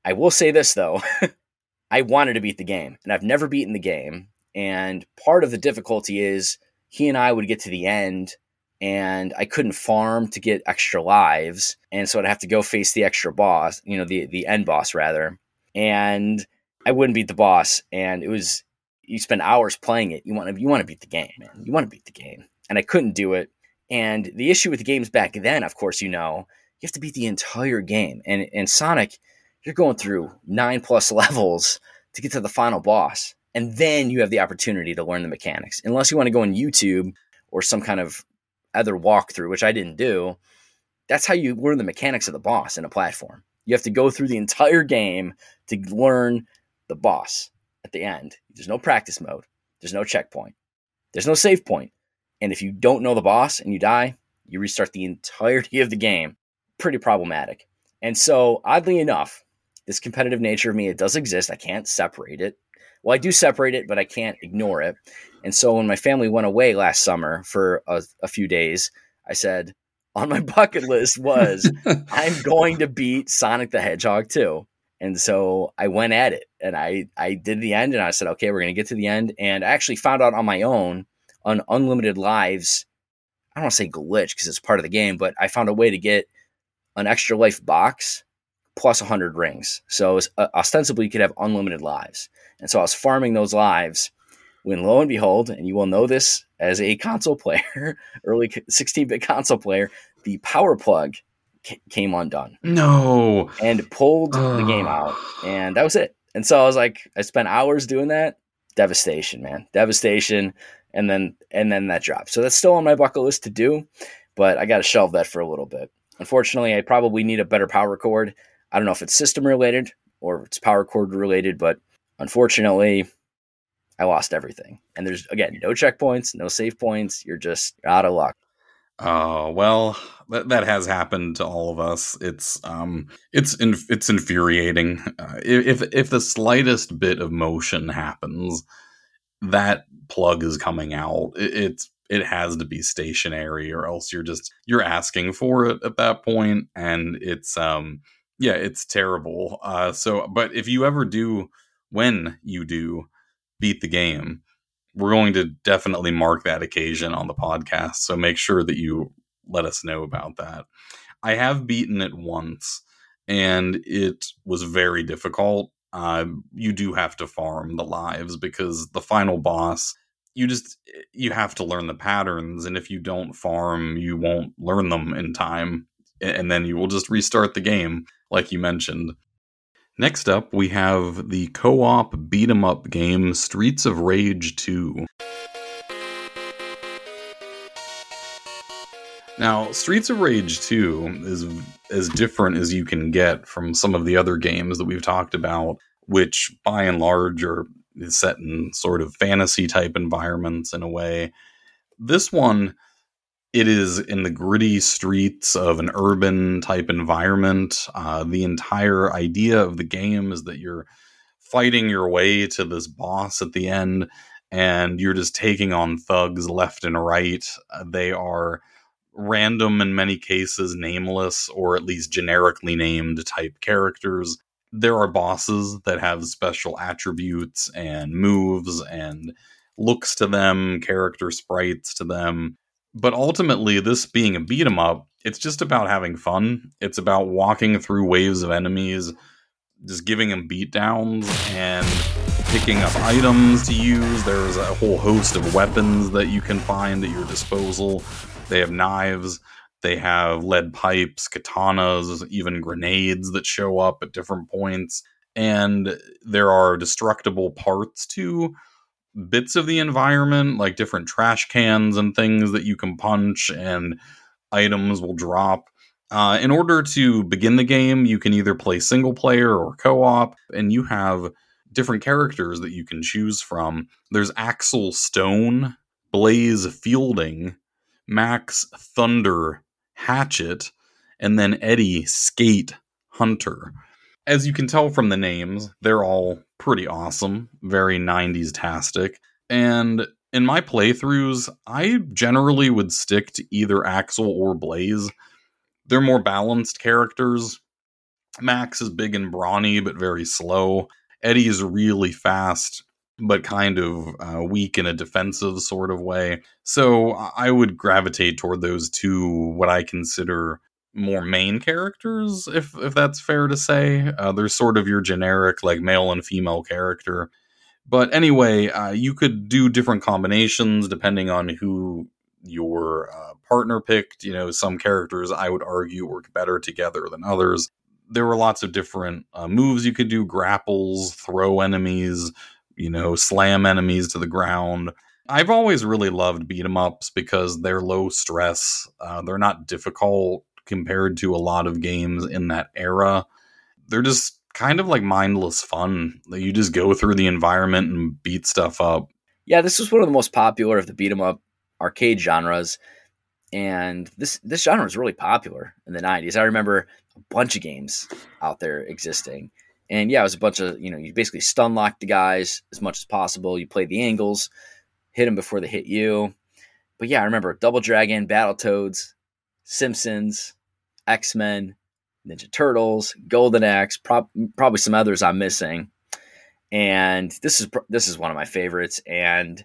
I will say this though *laughs* I wanted to beat the game, and I've never beaten the game. And part of the difficulty is he and I would get to the end and I couldn't farm to get extra lives, and so I'd have to go face the extra boss, you know, the the end boss rather, and I wouldn't beat the boss, and it was you spend hours playing it. You want to you want to beat the game, man. You want to beat the game, and I couldn't do it. And the issue with the games back then, of course, you know, you have to beat the entire game, and and Sonic, you're going through nine plus *laughs* levels to get to the final boss, and then you have the opportunity to learn the mechanics. Unless you want to go on YouTube or some kind of other walkthrough, which I didn't do, that's how you learn the mechanics of the boss in a platform. You have to go through the entire game to learn the boss at the end. There's no practice mode, there's no checkpoint, there's no save point. And if you don't know the boss and you die, you restart the entirety of the game. Pretty problematic. And so, oddly enough, this competitive nature of me, it does exist. I can't separate it. Well, I do separate it, but I can't ignore it. And so when my family went away last summer for a, a few days, I said, on my *laughs* bucket list was *laughs* I'm going to beat Sonic the Hedgehog 2. And so I went at it and I, I did the end and I said, okay, we're going to get to the end. And I actually found out on my own on Unlimited Lives. I don't want to say glitch because it's part of the game, but I found a way to get an extra life box plus 100 rings. So was, uh, ostensibly, you could have unlimited lives. And so I was farming those lives when lo and behold, and you will know this as a console player, *laughs* early 16 bit console player, the power plug came undone. No. And pulled the game out. And that was it. And so I was like, I spent hours doing that. Devastation, man. Devastation. And then and then that dropped. So that's still on my bucket list to do, but I gotta shelve that for a little bit. Unfortunately, I probably need a better power cord. I don't know if it's system related or it's power cord related, but unfortunately, I lost everything. And there's again no checkpoints, no save points. You're just out of luck. Oh well, that that has happened to all of us. It's um, it's inf- it's infuriating. Uh, if if the slightest bit of motion happens, that plug is coming out. It, it's it has to be stationary, or else you're just you're asking for it at that point, and it's um, yeah, it's terrible. Uh, so, but if you ever do, when you do beat the game, we're going to definitely mark that occasion on the podcast. So make sure that you let us know about that. I have beaten it once, and it was very difficult. Uh, you do have to farm the lives because the final boss, you just you have to learn the patterns, and if you don't farm, you won't learn them in time, and then you will just restart the game, like you mentioned. Next up, we have the co op beat 'em up game Streets of Rage 2. Now, Streets of Rage 2 is as different as you can get from some of the other games that we've talked about, which by and large are set in sort of fantasy type environments in a way. This one it is in the gritty streets of an urban type environment. Uh, the entire idea of the game is that you're fighting your way to this boss at the end, and you're just taking on thugs left and right. Uh, they are random in many cases, nameless or at least generically named type characters. There are bosses that have special attributes and moves and looks to them, character sprites to them but ultimately, this being a beat 'em up, it's just about having fun. It's about walking through waves of enemies, just giving them beatdowns and picking up items to use. There's a whole host of weapons that you can find at your disposal. They have knives, they have lead pipes, katanas, even grenades that show up at different points. And there are destructible parts too bits of the environment, like different trash cans and things that you can punch, and items will drop. Uh, in order to begin the game, you can either play single player or co op, and you have different characters that you can choose from. There's Axel Stone, Blaze Fielding, Max Thunder Hatchet, and then Eddie Skate Hunter as you can tell from the names, they're all pretty awesome, very 90s tastic. And in my playthroughs, I generally would stick to either Axel or Blaze. They're more balanced characters. Max is big and brawny, but very slow. Eddie is really fast, but kind of uh, weak in a defensive sort of way. So I would gravitate toward those two, what I consider more main characters, if if that's fair to say. Uh, they're sort of your generic like male and female character. But anyway, uh, you could do different combinations depending on who your uh, partner picked. You know, some characters I would argue work better together than others. There were lots of different uh, moves you could do: grapples, throw enemies, you know, slam enemies to the ground. I've always really loved beat 'em ups because they're low stress. Uh, they're not difficult compared to a lot of games in that era. They're just kind of like mindless fun. That you just go through the environment and beat stuff up. Yeah, this was one of the most popular of the beat 'em up arcade genres. And this this genre was really popular in the 90s. I remember a bunch of games out there existing. And yeah, it was a bunch of, you know, you basically stun lock the guys as much as possible. You play the angles, hit them before they hit you. But yeah, I remember Double Dragon, Battletoads, Simpsons, X Men, Ninja Turtles, Golden Axe, prob- probably some others I'm missing. And this is this is one of my favorites, and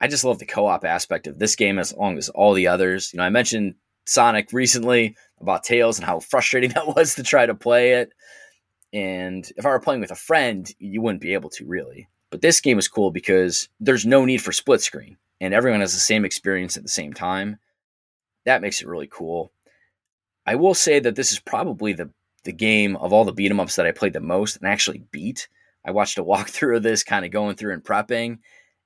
I just love the co-op aspect of this game as long as all the others. You know, I mentioned Sonic recently about Tails and how frustrating *laughs* that was to try to play it. And if I were playing with a friend, you wouldn't be able to really. But this game is cool because there's no need for split screen and everyone has the same experience at the same time. That makes it really cool. I will say that this is probably the the game of all the beat 'em ups that I played the most and actually beat. I watched a *laughs* walkthrough of this kind of going through and prepping.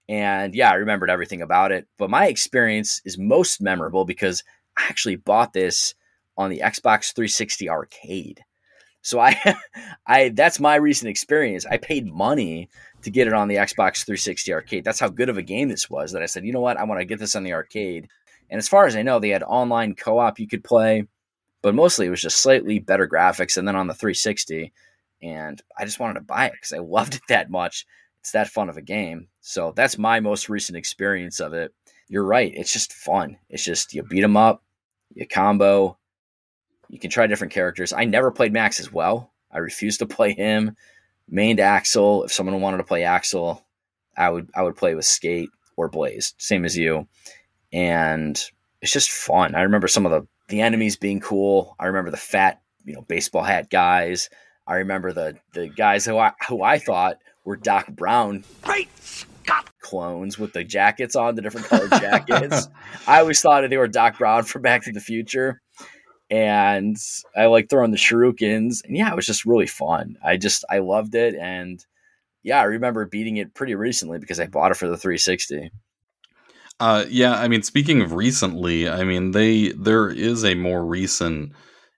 And yeah, I remembered everything about it. But my experience is most memorable because I actually bought this on the Xbox 360 arcade. So I *laughs* I that's my recent experience. I paid money to get it on the Xbox 360 arcade. That's how good of a game this was that I said, "You know what? I want to get this on the arcade." And as far as I know, they had online co-op you could play, but mostly it was just slightly better graphics and then on the 360 and I just wanted to buy it cuz I *laughs* loved it that much. It's that fun of a game. So that's my most recent experience of it. You're right. It's just fun. It's just you beat them up, you combo, you can try different characters. I never played Max as well. I refused to *laughs* play him. Mained Axel. If someone wanted to play Axel, I would I would play with Skate or Blaze, same as you. And it's just fun. I remember some of the the enemies being cool. I remember the fat, you know, baseball hat guys. I remember the the guys who I who I thought were Doc Brown. Great Scott! Clones with the jackets on, the different colored *laughs* jackets. I always thought they were Doc Brown from Back to the Future and I like throwing the shurikens. And yeah, it was just really fun. I just I loved it, and yeah, I remember beating it pretty recently because I bought it for the 360. Uh, yeah, I mean, speaking of recently, I mean, they there is a more recent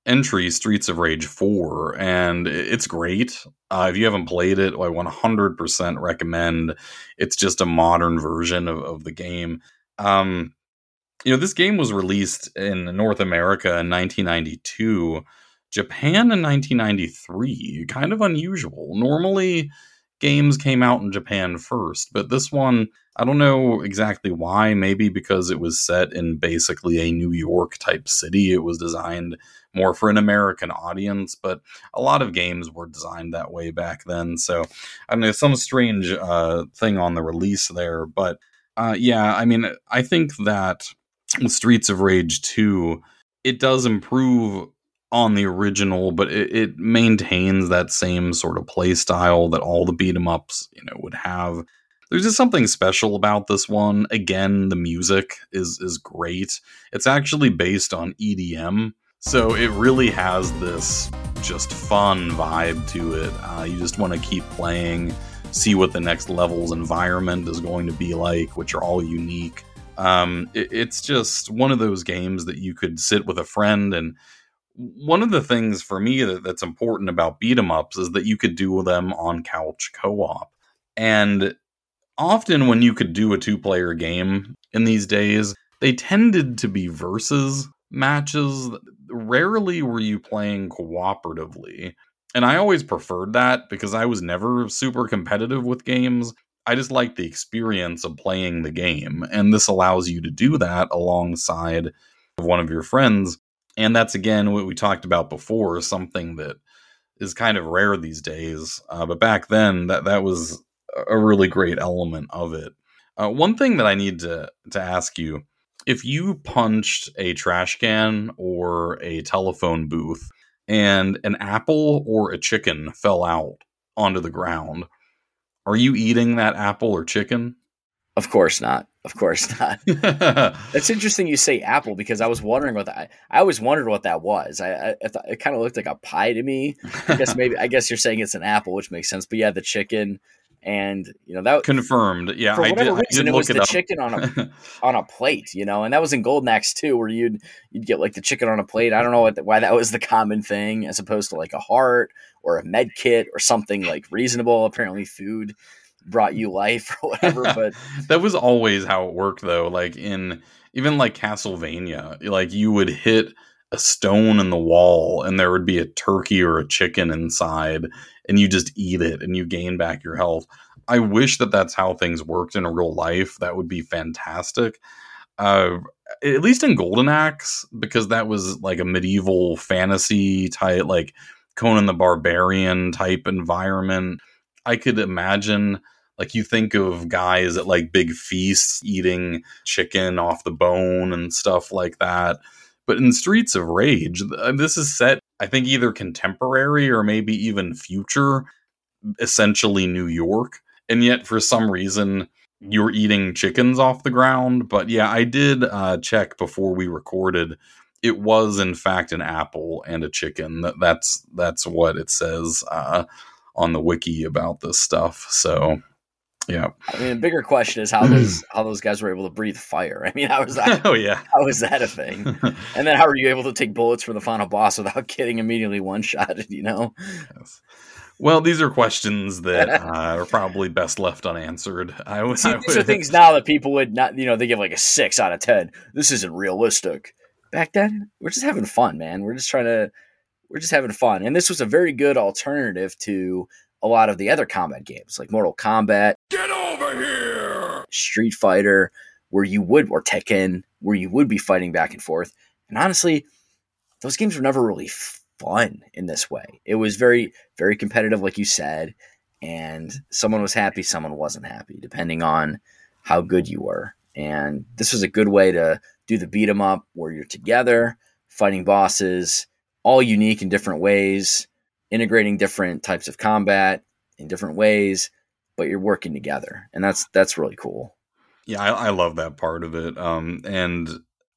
entry, Streets of Rage 4, and it's great. Uh, if you haven't played it, I 100% recommend. It's just a modern version of, of the game. Um, you know, this game was released in North America in 1992, Japan in 1993. Kind of unusual. Normally, games came out in Japan first, but this one, I don't know exactly why. Maybe because it was set in basically a New York type city. It was designed more for an American audience, but a lot of games were designed that way back then. So, I don't know, some strange uh, thing on the release there, but uh, yeah, I mean, I think that Streets of Rage 2, it does improve on the original, but it, it, maintains that same sort of play style that all the beat 'em ups, you know, would have. There's just something special about this one. Again, the music is is great. It's actually based on EDM, so it really has this just fun vibe to it. Uh, you just want to keep playing, see what the next level's environment is going to be like, which are all unique. Um, it, it's just one of those games that you could sit with a friend and one of the things for me that, that's important about beat 'em ups is that you could do them on couch co-op and often when you could do a two player game in these days they tended to be versus matches rarely were you playing cooperatively and i always preferred that because i was never super competitive with games I just like the experience of playing the game. And this allows you to do that alongside one of your friends. And that's again what we talked about before, something that is kind of rare these days. Uh, but back then, that that was a really great element of it. Uh, one thing that I need to to ask you: if you punched a trash can or a telephone booth, and an apple or a chicken fell out onto the ground, are you eating that apple or chicken? Of course not. Of course *laughs* not. *laughs* It's interesting you say apple because I was wondering what that. I always wondered what that was. I, I, I thought it kind of looked like a pie to me. I guess maybe. I guess you're saying it's an apple, which makes sense. But yeah, the chicken and you know that confirmed. Yeah, for whatever did, reason, it was it the up. chicken on a *laughs* on a plate. You know, and that was in Golden Axe too, where you'd you'd get like the chicken on a plate. I don't know what, why that was the common thing, as opposed to like a heart or a med kit or something like reasonable. Apparently, food brought you life *laughs* or whatever. *laughs* But that was always how it worked, though. Like in even like Castlevania, like you would hit a stone in the wall and there would be a turkey or a chicken inside and you just eat it and you gain back your health. I wish that that's how things worked in real life. That would be fantastic. Uh, at least in Golden Axe, because that was like a medieval fantasy type, like Conan the Barbarian type environment. I could imagine like you think of guys at like big feasts eating chicken off the bone and stuff like that. But in Streets of Rage, uh, this is set, I think, either contemporary or maybe even future, essentially New York. and yet for some reason you're eating chickens off the ground. But yeah, I did uh, check before we recorded. It was in fact an apple and a chicken. That's that's what it says uh, on the wiki about this stuff. So yeah. I mean, the bigger question is how *clears throat* those how those guys were able to breathe fire. *laughs* I mean, how was that? oh yeah. How was that a thing? *laughs* and then how are you able to take bullets for the final boss without *laughs* getting immediately one shotted? You know. Yes. Well, these are questions that uh, are probably best left unanswered. I would. See, these are things now that people would not, you know, they give like a six out of ten. This isn't realistic. Back then, we're just having fun, man. We're just trying to, we're just having fun, and this was a very good alternative to a lot of the other combat games like Mortal Kombat. Get over here! Street Fighter, where you would, or Tekken, where you would be fighting back and forth. And honestly, those games were never really fun in this way. It was very, very competitive, like you said, and someone was happy, someone wasn't happy, depending on how good you were. And this was a good way to do the beat 'em up where you're together, fighting bosses, all unique in different ways integrating different types of combat in different ways, but you're working together, and that's that's really cool. Yeah, I, I love that part of it, um, and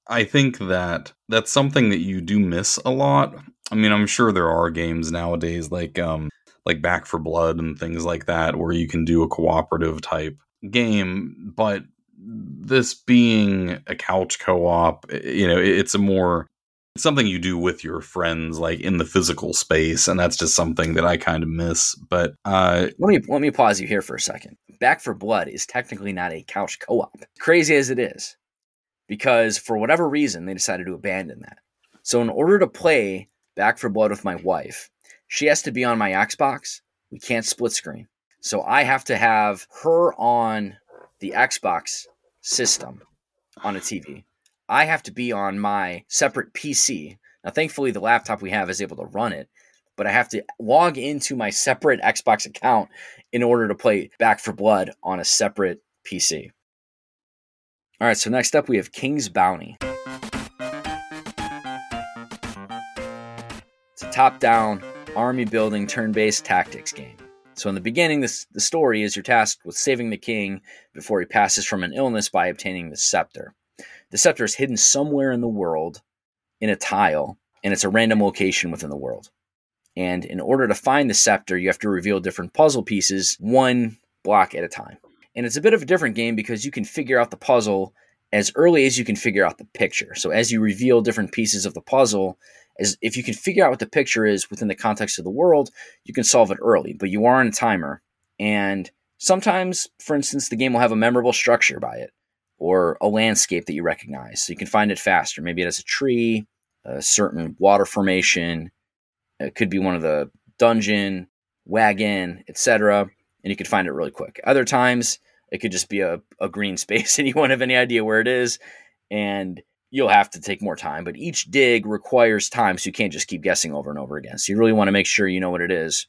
I think that that's something that you do miss a lot. I mean, I'm sure there are games nowadays like um, like Back 4 Blood and things like that where you can do a cooperative type game, but this being a couch co-op, you know, it's a more it's something you do with your friends like in the physical space and that's just something that i kind of miss but uh let me let me pause you here for a second. Back 4 blood is technically not a couch co-op. Crazy as it is because for whatever reason they decided to abandon that. So in order to play back 4 blood with my wife she has to be on my xbox. We can't split screen. So i have to have her on the xbox system on a tv I have to be on my separate PC. Now, thankfully, the laptop we have is able to run it, but I have to log into my separate Xbox account in order to play Back 4 Blood on a separate PC. All right, so next up we have King's Bounty. It's a top down army building turn based tactics game. So, in the beginning, this, the story is you're tasked with saving the king before he passes from an illness by obtaining the scepter. The scepter is hidden somewhere in the world in a tile, and it's a random location within the world. And in order to find the scepter, you have to reveal different puzzle pieces one block at a time. And it's a bit of a different game because you can figure out the puzzle as early as you can figure out the picture. So as you reveal different pieces of the puzzle, as if you can figure out what the picture is within the context of the world, you can solve it early. But you are on a timer, and sometimes, for instance, the game will have a memorable structure by it or a landscape that you recognize. So you can find it faster. Maybe it has a tree, a certain water formation. It could be one of the dungeon, wagon, etc. And you can find it really quick. Other times, it could just be a, a green *laughs* space and you won't have any idea where it is. And you'll have to take more time. But each dig requires time, so you can't just keep guessing over and over again. So you really want to make sure you know what it is.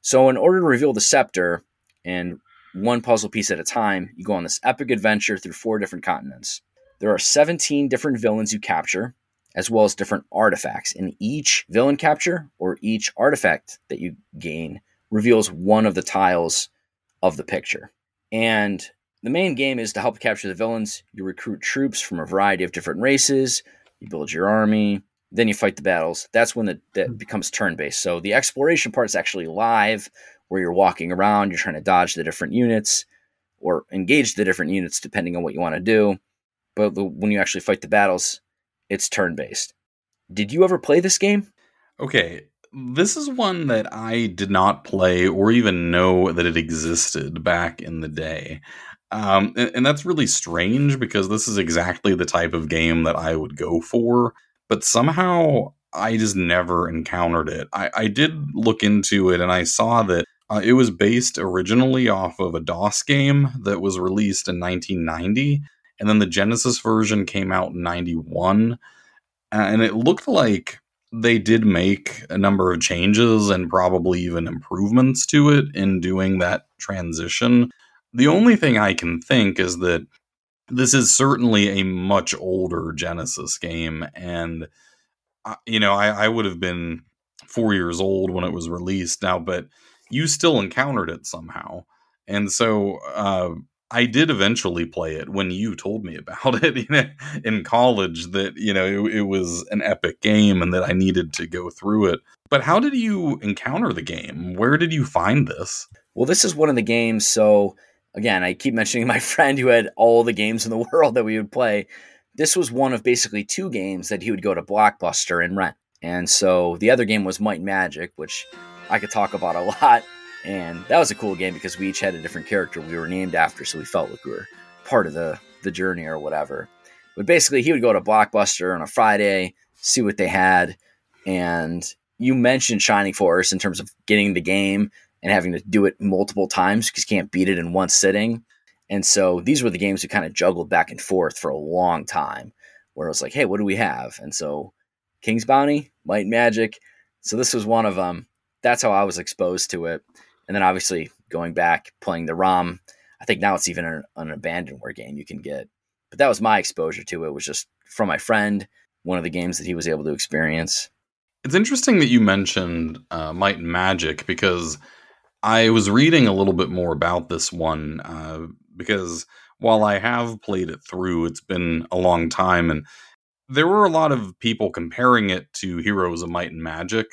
So, in order to reveal the scepter and one puzzle piece at a time, you go on this epic adventure through four different continents. There are 17 different villains you capture, as well as different artifacts. And each villain capture or each artifact that you gain reveals one of the tiles of the picture. And the main game is to help capture the villains. You recruit troops from a variety of different races, you build your army, then you fight the battles. That's when the, that becomes turn based. So the exploration part is actually live where you're walking around, you're trying to dodge the different units or engage the different units depending on what you want to do. But when you actually fight the battles, it's turn based. Did you ever play this game? Okay, this is one that I did not play or even know that it existed back in the day. Um, and, and, that's really strange because this is exactly the type of game that I would go for. But somehow I just never encountered it. I, I did look into it and I saw that uh, it was based originally off of a DOS game that was released in 1990, and then the Genesis version came out in 91. And it looked like they did make a number of changes and probably even improvements to it in doing that transition. The only thing I can think is that this is certainly a much older Genesis game, and uh, you know, I, I would have been four years old when it was released now, but you still encountered it somehow. And so uh, I did eventually play it when you told me about *laughs* it you know, in college that, you know, it, it was an epic game and that I needed to go through it. But how did you encounter the game? Where did you find this? Well, this is one of the games. So, again, I keep mentioning *laughs* my friend who had all the games in the *laughs* world that we would play. This was one of basically two games that he would go to Blockbuster and rent. And so the other game was Might Magic, which I could talk about a lot. And that was a cool game because we each had a different character we were named after, so we felt like we were part of the the journey or whatever. But basically, he would go to Blockbuster on a Friday, see what they had, and you mentioned Shining Force in terms of getting the game and having to do it multiple times because you can't beat it in one sitting. And so these were the games we kind of juggled back and forth for a long time, where it was like, hey, what do we have? And so King's Bounty, Might and Magic. So this was one of them. That's how I was exposed to it. And then obviously going back, playing the ROM. I think now it's even an, an abandonware game you can get. But that was my exposure to it, was just from my friend, one of the games that he was able to experience. It's interesting that you mentioned uh, Might and Magic because I was reading a little bit more about this one uh, because while I have played it through, it's been a long time, and there were a lot of people comparing it to Heroes of Might and Magic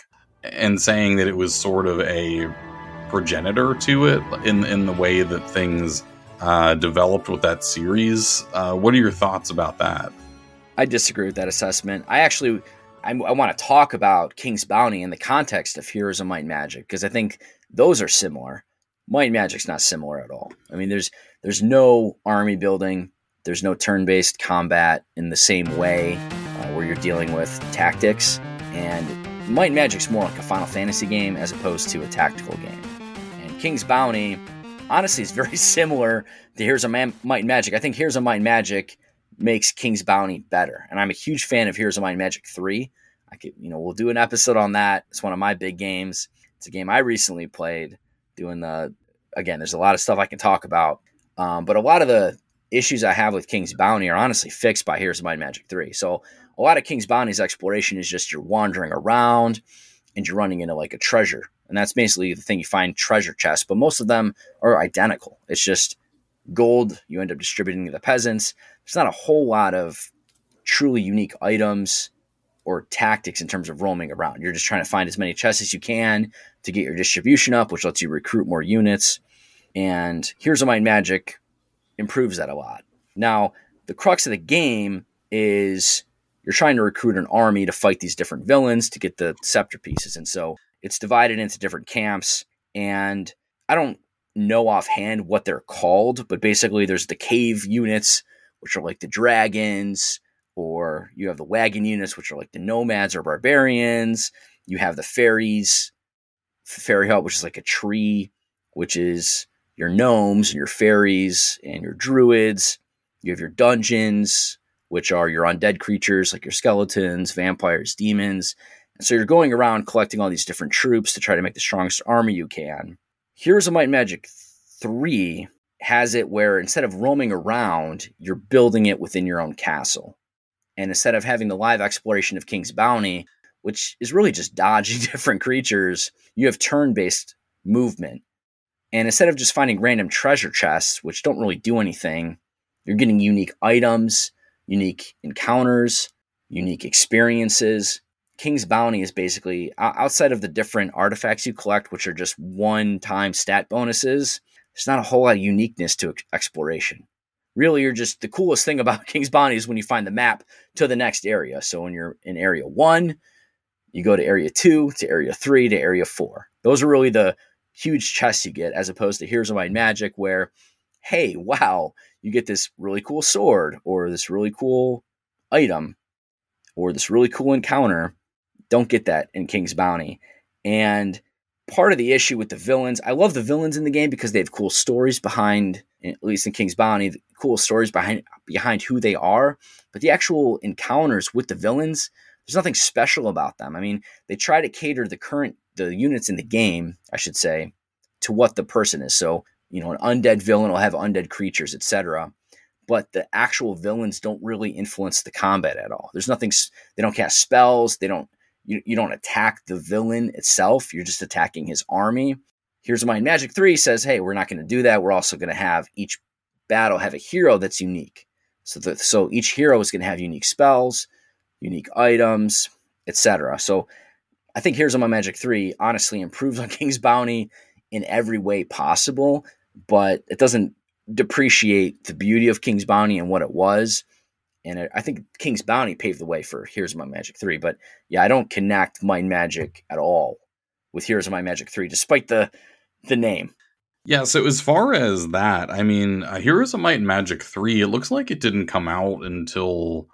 and saying that it was sort of a progenitor to it in in the way that things uh, developed with that series. Uh, what are your thoughts about that? I disagree with that assessment. I actually I, I want to talk about King's Bounty in the context of Heroes of Might and Magic because I think those are similar. Might and Magic's not similar at all. I mean, there's there's no army building, there's no turn-based combat in the same way uh, where you're dealing with tactics, and Might and Magic's more like a Final Fantasy game as opposed to a tactical game. And King's Bounty, honestly, is very *laughs* similar to Here's a Man- Might and Magic. I think Heroes of Might and Magic makes King's Bounty better, and I'm a huge fan of Heroes of Might and Magic Three. I could, you know, we'll do an episode on that. It's one of my big games. It's a game I recently played. Doing the again, there's a lot of stuff I can talk about, um, but a lot of the issues I have with King's Bounty are honestly fixed by Heroes Might and Magic 3. So a lot of King's Bounty's exploration is just you're wandering around and you're running into like a treasure. And that's basically the thing you find treasure chests, but most of them are identical. It's just gold you end up distributing to the peasants. There's not a whole lot of truly unique items or tactics in terms of roaming around. You're just trying to find as many chests as you can to get your distribution up, which lets you recruit more units. And Heroes of Might and Magic improves that a lot. Now, the crux of the game is you're trying to recruit an army to fight these different villains to get the scepter pieces. And so it's divided into different camps. And I don't know offhand what they're called, but basically there's the cave units, which are like the dragons, or you have the wagon units, which are like the nomads or barbarians. You have the fairies, fairy hut, which is like a tree, which is your gnomes and your fairies and your druids. You have your dungeons, which are your undead creatures like your skeletons, vampires, demons. And so you're going around collecting all these different troops to try to make the strongest army you can. Heroes of Might and Magic 3 has it where instead of roaming around, you're building it within your own castle. And instead of having the live exploration of King's Bounty, which is really just dodging *laughs* different creatures, you have turn based movement. And instead of just finding random treasure chests, which don't really do anything, you're getting unique items, unique encounters, unique experiences. King's Bounty is basically outside of the different artifacts you collect, which are just one time stat bonuses, there's not a whole lot of uniqueness to exploration. Really, you're just the coolest thing about *laughs* King's Bounty is when you find the map to the next area. So when you're in area one, you go to area two, to area three, to area four. Those are really the huge chests you get, as opposed to Heroes of Might Magic, where, hey, wow, you get this really cool sword or this really cool item or this really cool encounter. Don't get that in King's Bounty. And part of the issue with the villains, I love the villains in the game because they have cool stories behind, at least in King's Bounty, cool stories behind behind who they are. But the actual encounters with the villains, there's nothing special about them. I mean, they try to cater the current the units in the game, I should say, to what the person is. So, you know, an undead villain will have undead creatures, etc. But the actual villains don't really influence the combat at all. There's nothing. They don't cast spells. They don't. You, you don't attack the villain itself. You're just attacking his army. Heroes Might Magic 3 says, hey, we're not going to do that. We're also going to have each battle have a hero that's unique. So, the, so each hero is going to have unique spells, unique items, etc. So I think Heroes Might Magic 3 honestly improves on King's Bounty in every way possible, but it doesn't depreciate the beauty of King's Bounty and what it was. And it, I think King's Bounty paved the way for of Might Magic 3. But yeah, I don't connect Might Magic at all with of Might Magic 3, despite the the name. Yeah, so as far as that, I mean, uh, Heroes of Might and Magic 3, it looks like it didn't come out until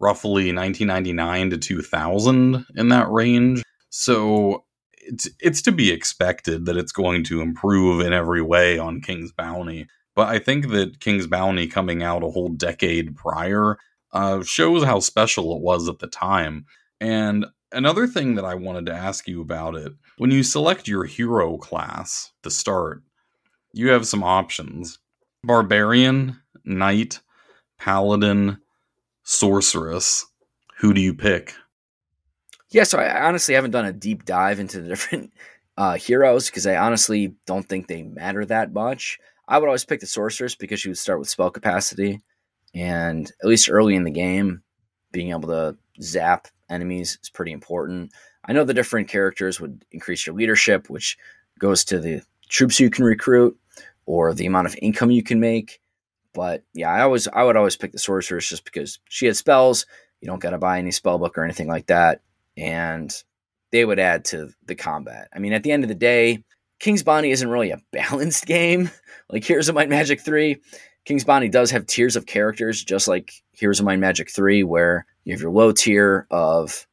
roughly 1999 to 2000 in that range. So it's it's to be expected that it's going to improve in every way on King's Bounty. But I think that King's Bounty coming out a whole decade prior uh, shows how special it was at the time. And another thing that I wanted to ask you about it when you select your hero class to start, you have some options Barbarian, Knight, Paladin, Sorceress. Who do you pick? Yeah, so I honestly haven't done a deep dive into the *laughs* different uh, heroes because I honestly don't think they matter that much. I would always pick the sorceress because she would start with spell capacity, and at least early in the game, being able to zap enemies is pretty important. I know the different characters would increase your leadership, which goes to the troops you can recruit or the amount of income you can make. But yeah, I always I would always pick the sorceress just because she had spells. You don't got to buy any spell book or anything like that, and they would add to the combat. I mean, at the end of the day, King's Bounty isn't really a *laughs* balanced game. Like Heroes of Might Magic 3, King's Bounty does have tiers of characters, just like Heroes of Might Magic 3, where you have your low tier of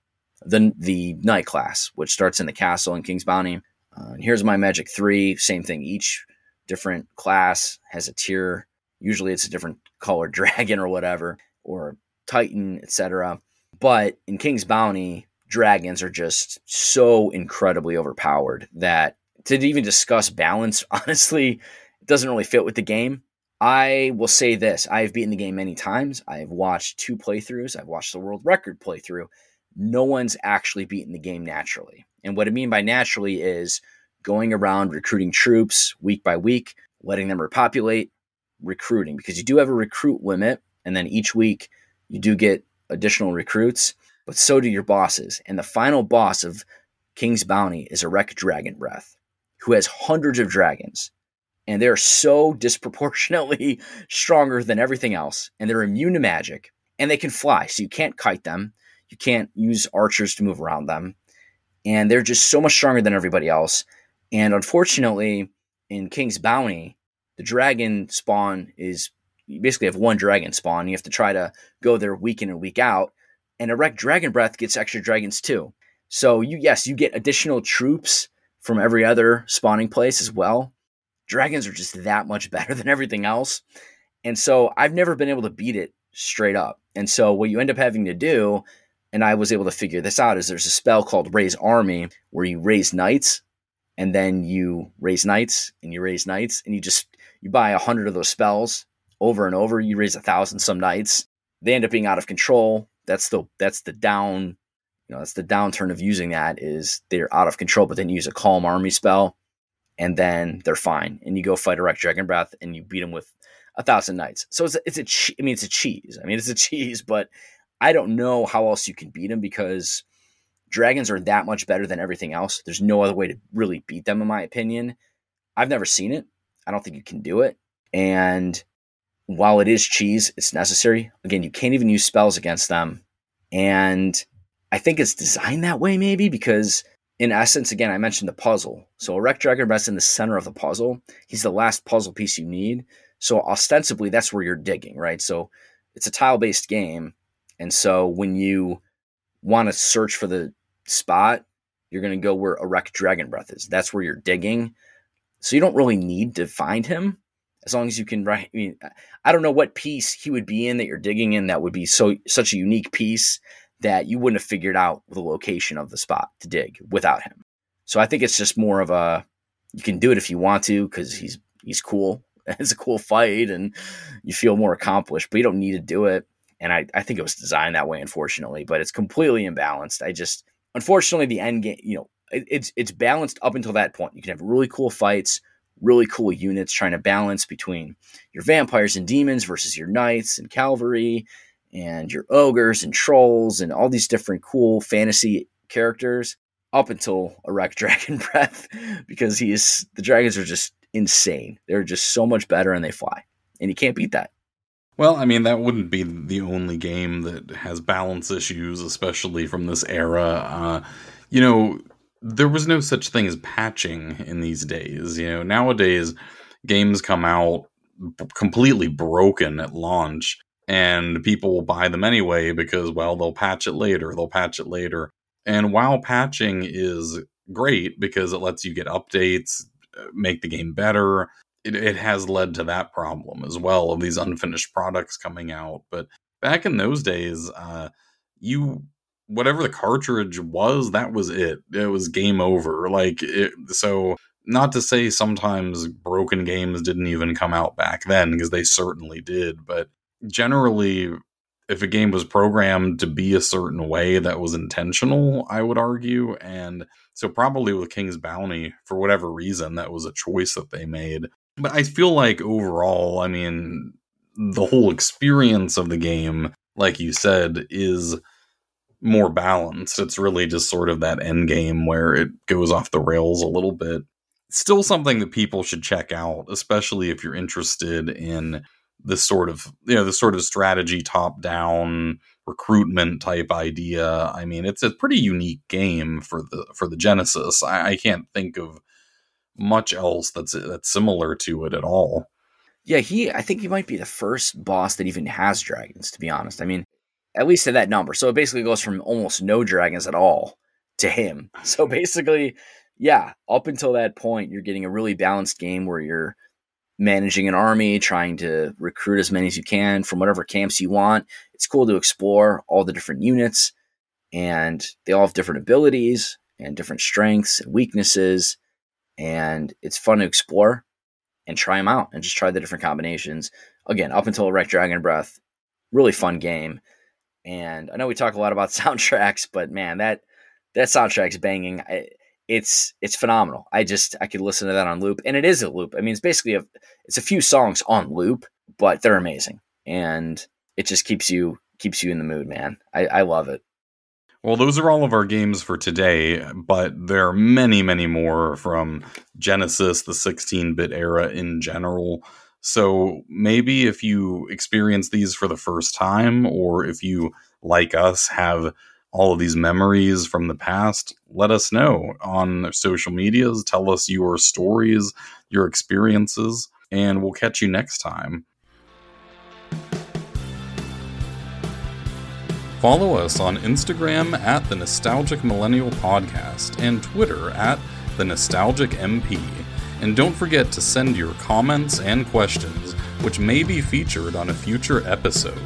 the the Knight class, which starts in the castle in King's Bounty. Uh, Heroes of Might Magic 3, same thing. Each different class has a tier. Usually it's a different color *laughs* dragon or whatever, or Titan, etc. But in King's Bounty, dragons are just so incredibly overpowered that to even discuss balance, *laughs* honestly, doesn't really fit with the game. I will say this I have beaten the game many times. I have watched two playthroughs, I've watched the world record playthrough. No one's actually beaten the game naturally. And what I mean by naturally is going around recruiting troops week by week, letting them repopulate, recruiting, because you do have a recruit limit. And then each week you do get additional recruits, but so do your bosses. And the final boss of King's Bounty is Erek Dragon Breath who has hundreds of dragons. And they're so *laughs* disproportionately stronger than everything else. And they're immune to magic. And they can fly. So you can't kite them. You can't use archers to move around them. And they're just so much stronger than everybody else. And unfortunately, in King's Bounty, the dragon spawn is you basically have one dragon spawn. You have to try to go there week in and week out. And Erek Dragon Breath gets extra dragons too. So you yes, you get additional troops from every other spawning place as well. Dragons are just that much *laughs* better than everything else. And so I've never been able to beat it straight up. And so what you end up having to do, and I was able to figure this out, is there's a spell called Raise Army where you raise knights and then you raise knights and you raise knights and you just you buy a hundred of those spells over and over. You raise a thousand some knights. They end up being out of control. That's the that's the down you know that's the downturn of using that is they're out of control but then you use a calm army spell and then they're fine and you go fight Erek dragon breath and you beat them with a thousand knights. So it's a, it's a che- i mean it's a cheese. I mean it's a *laughs* cheese but i don't know how else you can beat them because dragons are that much better than everything else. There's no other way to really beat them in my opinion. I've never seen it. I don't think you can do it. And while it is cheese it's necessary again you can't even use spells against them and I think it's designed that way, maybe because in essence, again, I mentioned the puzzle. So Erek Dragon Breath's in the center of the puzzle. He's the last puzzle piece you need. So ostensibly, that's where you're digging, right? So it's a tile based game. And so when you want to search for the spot, you're going to go where Erek Dragon Breath is. That's where you're digging. So you don't really need to find him as long as you can write. I mean, I don't know what piece he would be in that you're digging in that would be so such a unique piece that you wouldn't have figured out the location of the spot to dig without him. So I think it's just more of a you can do it if you want to because he's he's cool. *laughs* It's a cool fight and you feel more accomplished, but you don't need to do it. And I, I think it was designed that way, unfortunately, but it's completely imbalanced. I just unfortunately the end game, you know, it, it's it's balanced up until that point. You can have really cool fights, really cool units trying to balance between your vampires and demons versus your knights and cavalry and your ogres and trolls and all these different cool fantasy characters up until Erek *laughs* Dragon Breath because he is the dragons are just insane. They're just so much better and they fly. And you can't beat that. Well, I mean, that wouldn't be the only game that has balance issues, especially from this era. Uh, you know, there was no such thing as patching in these days. You know, nowadays games come out completely broken at launch and people will buy them anyway because well they'll patch it later they'll patch it later and while patching is great because it lets you get updates uh, make the game better it, it has led to that problem as well of these unfinished products coming out but back in those days uh, you whatever the cartridge was, that was it. It was game over. Like it, so not to say sometimes broken games didn't even come out back then because they certainly did, but generally if a game was programmed to be a certain way that was intentional, I would argue and so probably with King's Bounty for whatever reason that was a choice that they made. But I feel like overall, I mean, the whole experience of the game like you said is more balanced. It's really just sort of that end game where it goes off the rails a little bit. Still something that people should check out, especially if you're interested in this sort of you know the sort of strategy top down recruitment type idea. I mean, it's a pretty unique game for the for the Genesis. I, I can't think of much else that's that's similar to it at all. Yeah, he. I think he might be the first boss that even has dragons. To be honest, I mean, at least to that number. So it basically goes from almost no dragons at all to him. *laughs* So basically, yeah, up until that point, you're getting a really balanced game where you're managing an army, trying to recruit as many as you can from whatever camps you want. It's cool to explore all the different units, and they all have different abilities and different strengths and weaknesses. And it's fun to explore and try them out and just try the different combinations. Again, up until Erek Dragon Breath, really fun game. And I know we talk a lot about *laughs* soundtracks, but man, that that soundtrack's banging. I, it's it's phenomenal. I just I could listen to that on loop, and it is a loop. I mean, it's basically a it's a few songs on loop, but they're amazing, and it just keeps you keeps you in the mood, man. I, I love it. Well, those are all of our games for today, but there are many, many more from Genesis, the 16 bit era in general. So maybe if you experience these for the first time, or if you, like us, have all of these memories from the past, let us know on social medias. Tell us your stories, your experiences, and we'll catch you next time. Follow us on Instagram at the Nostalgic Millennial Podcast and Twitter at the Nostalgic MP. And don't forget to send your comments and questions, which may be featured on a future episode.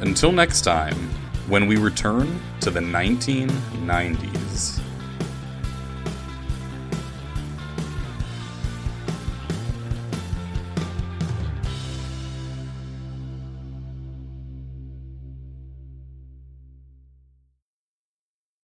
Until next time, when we return to the 1990s.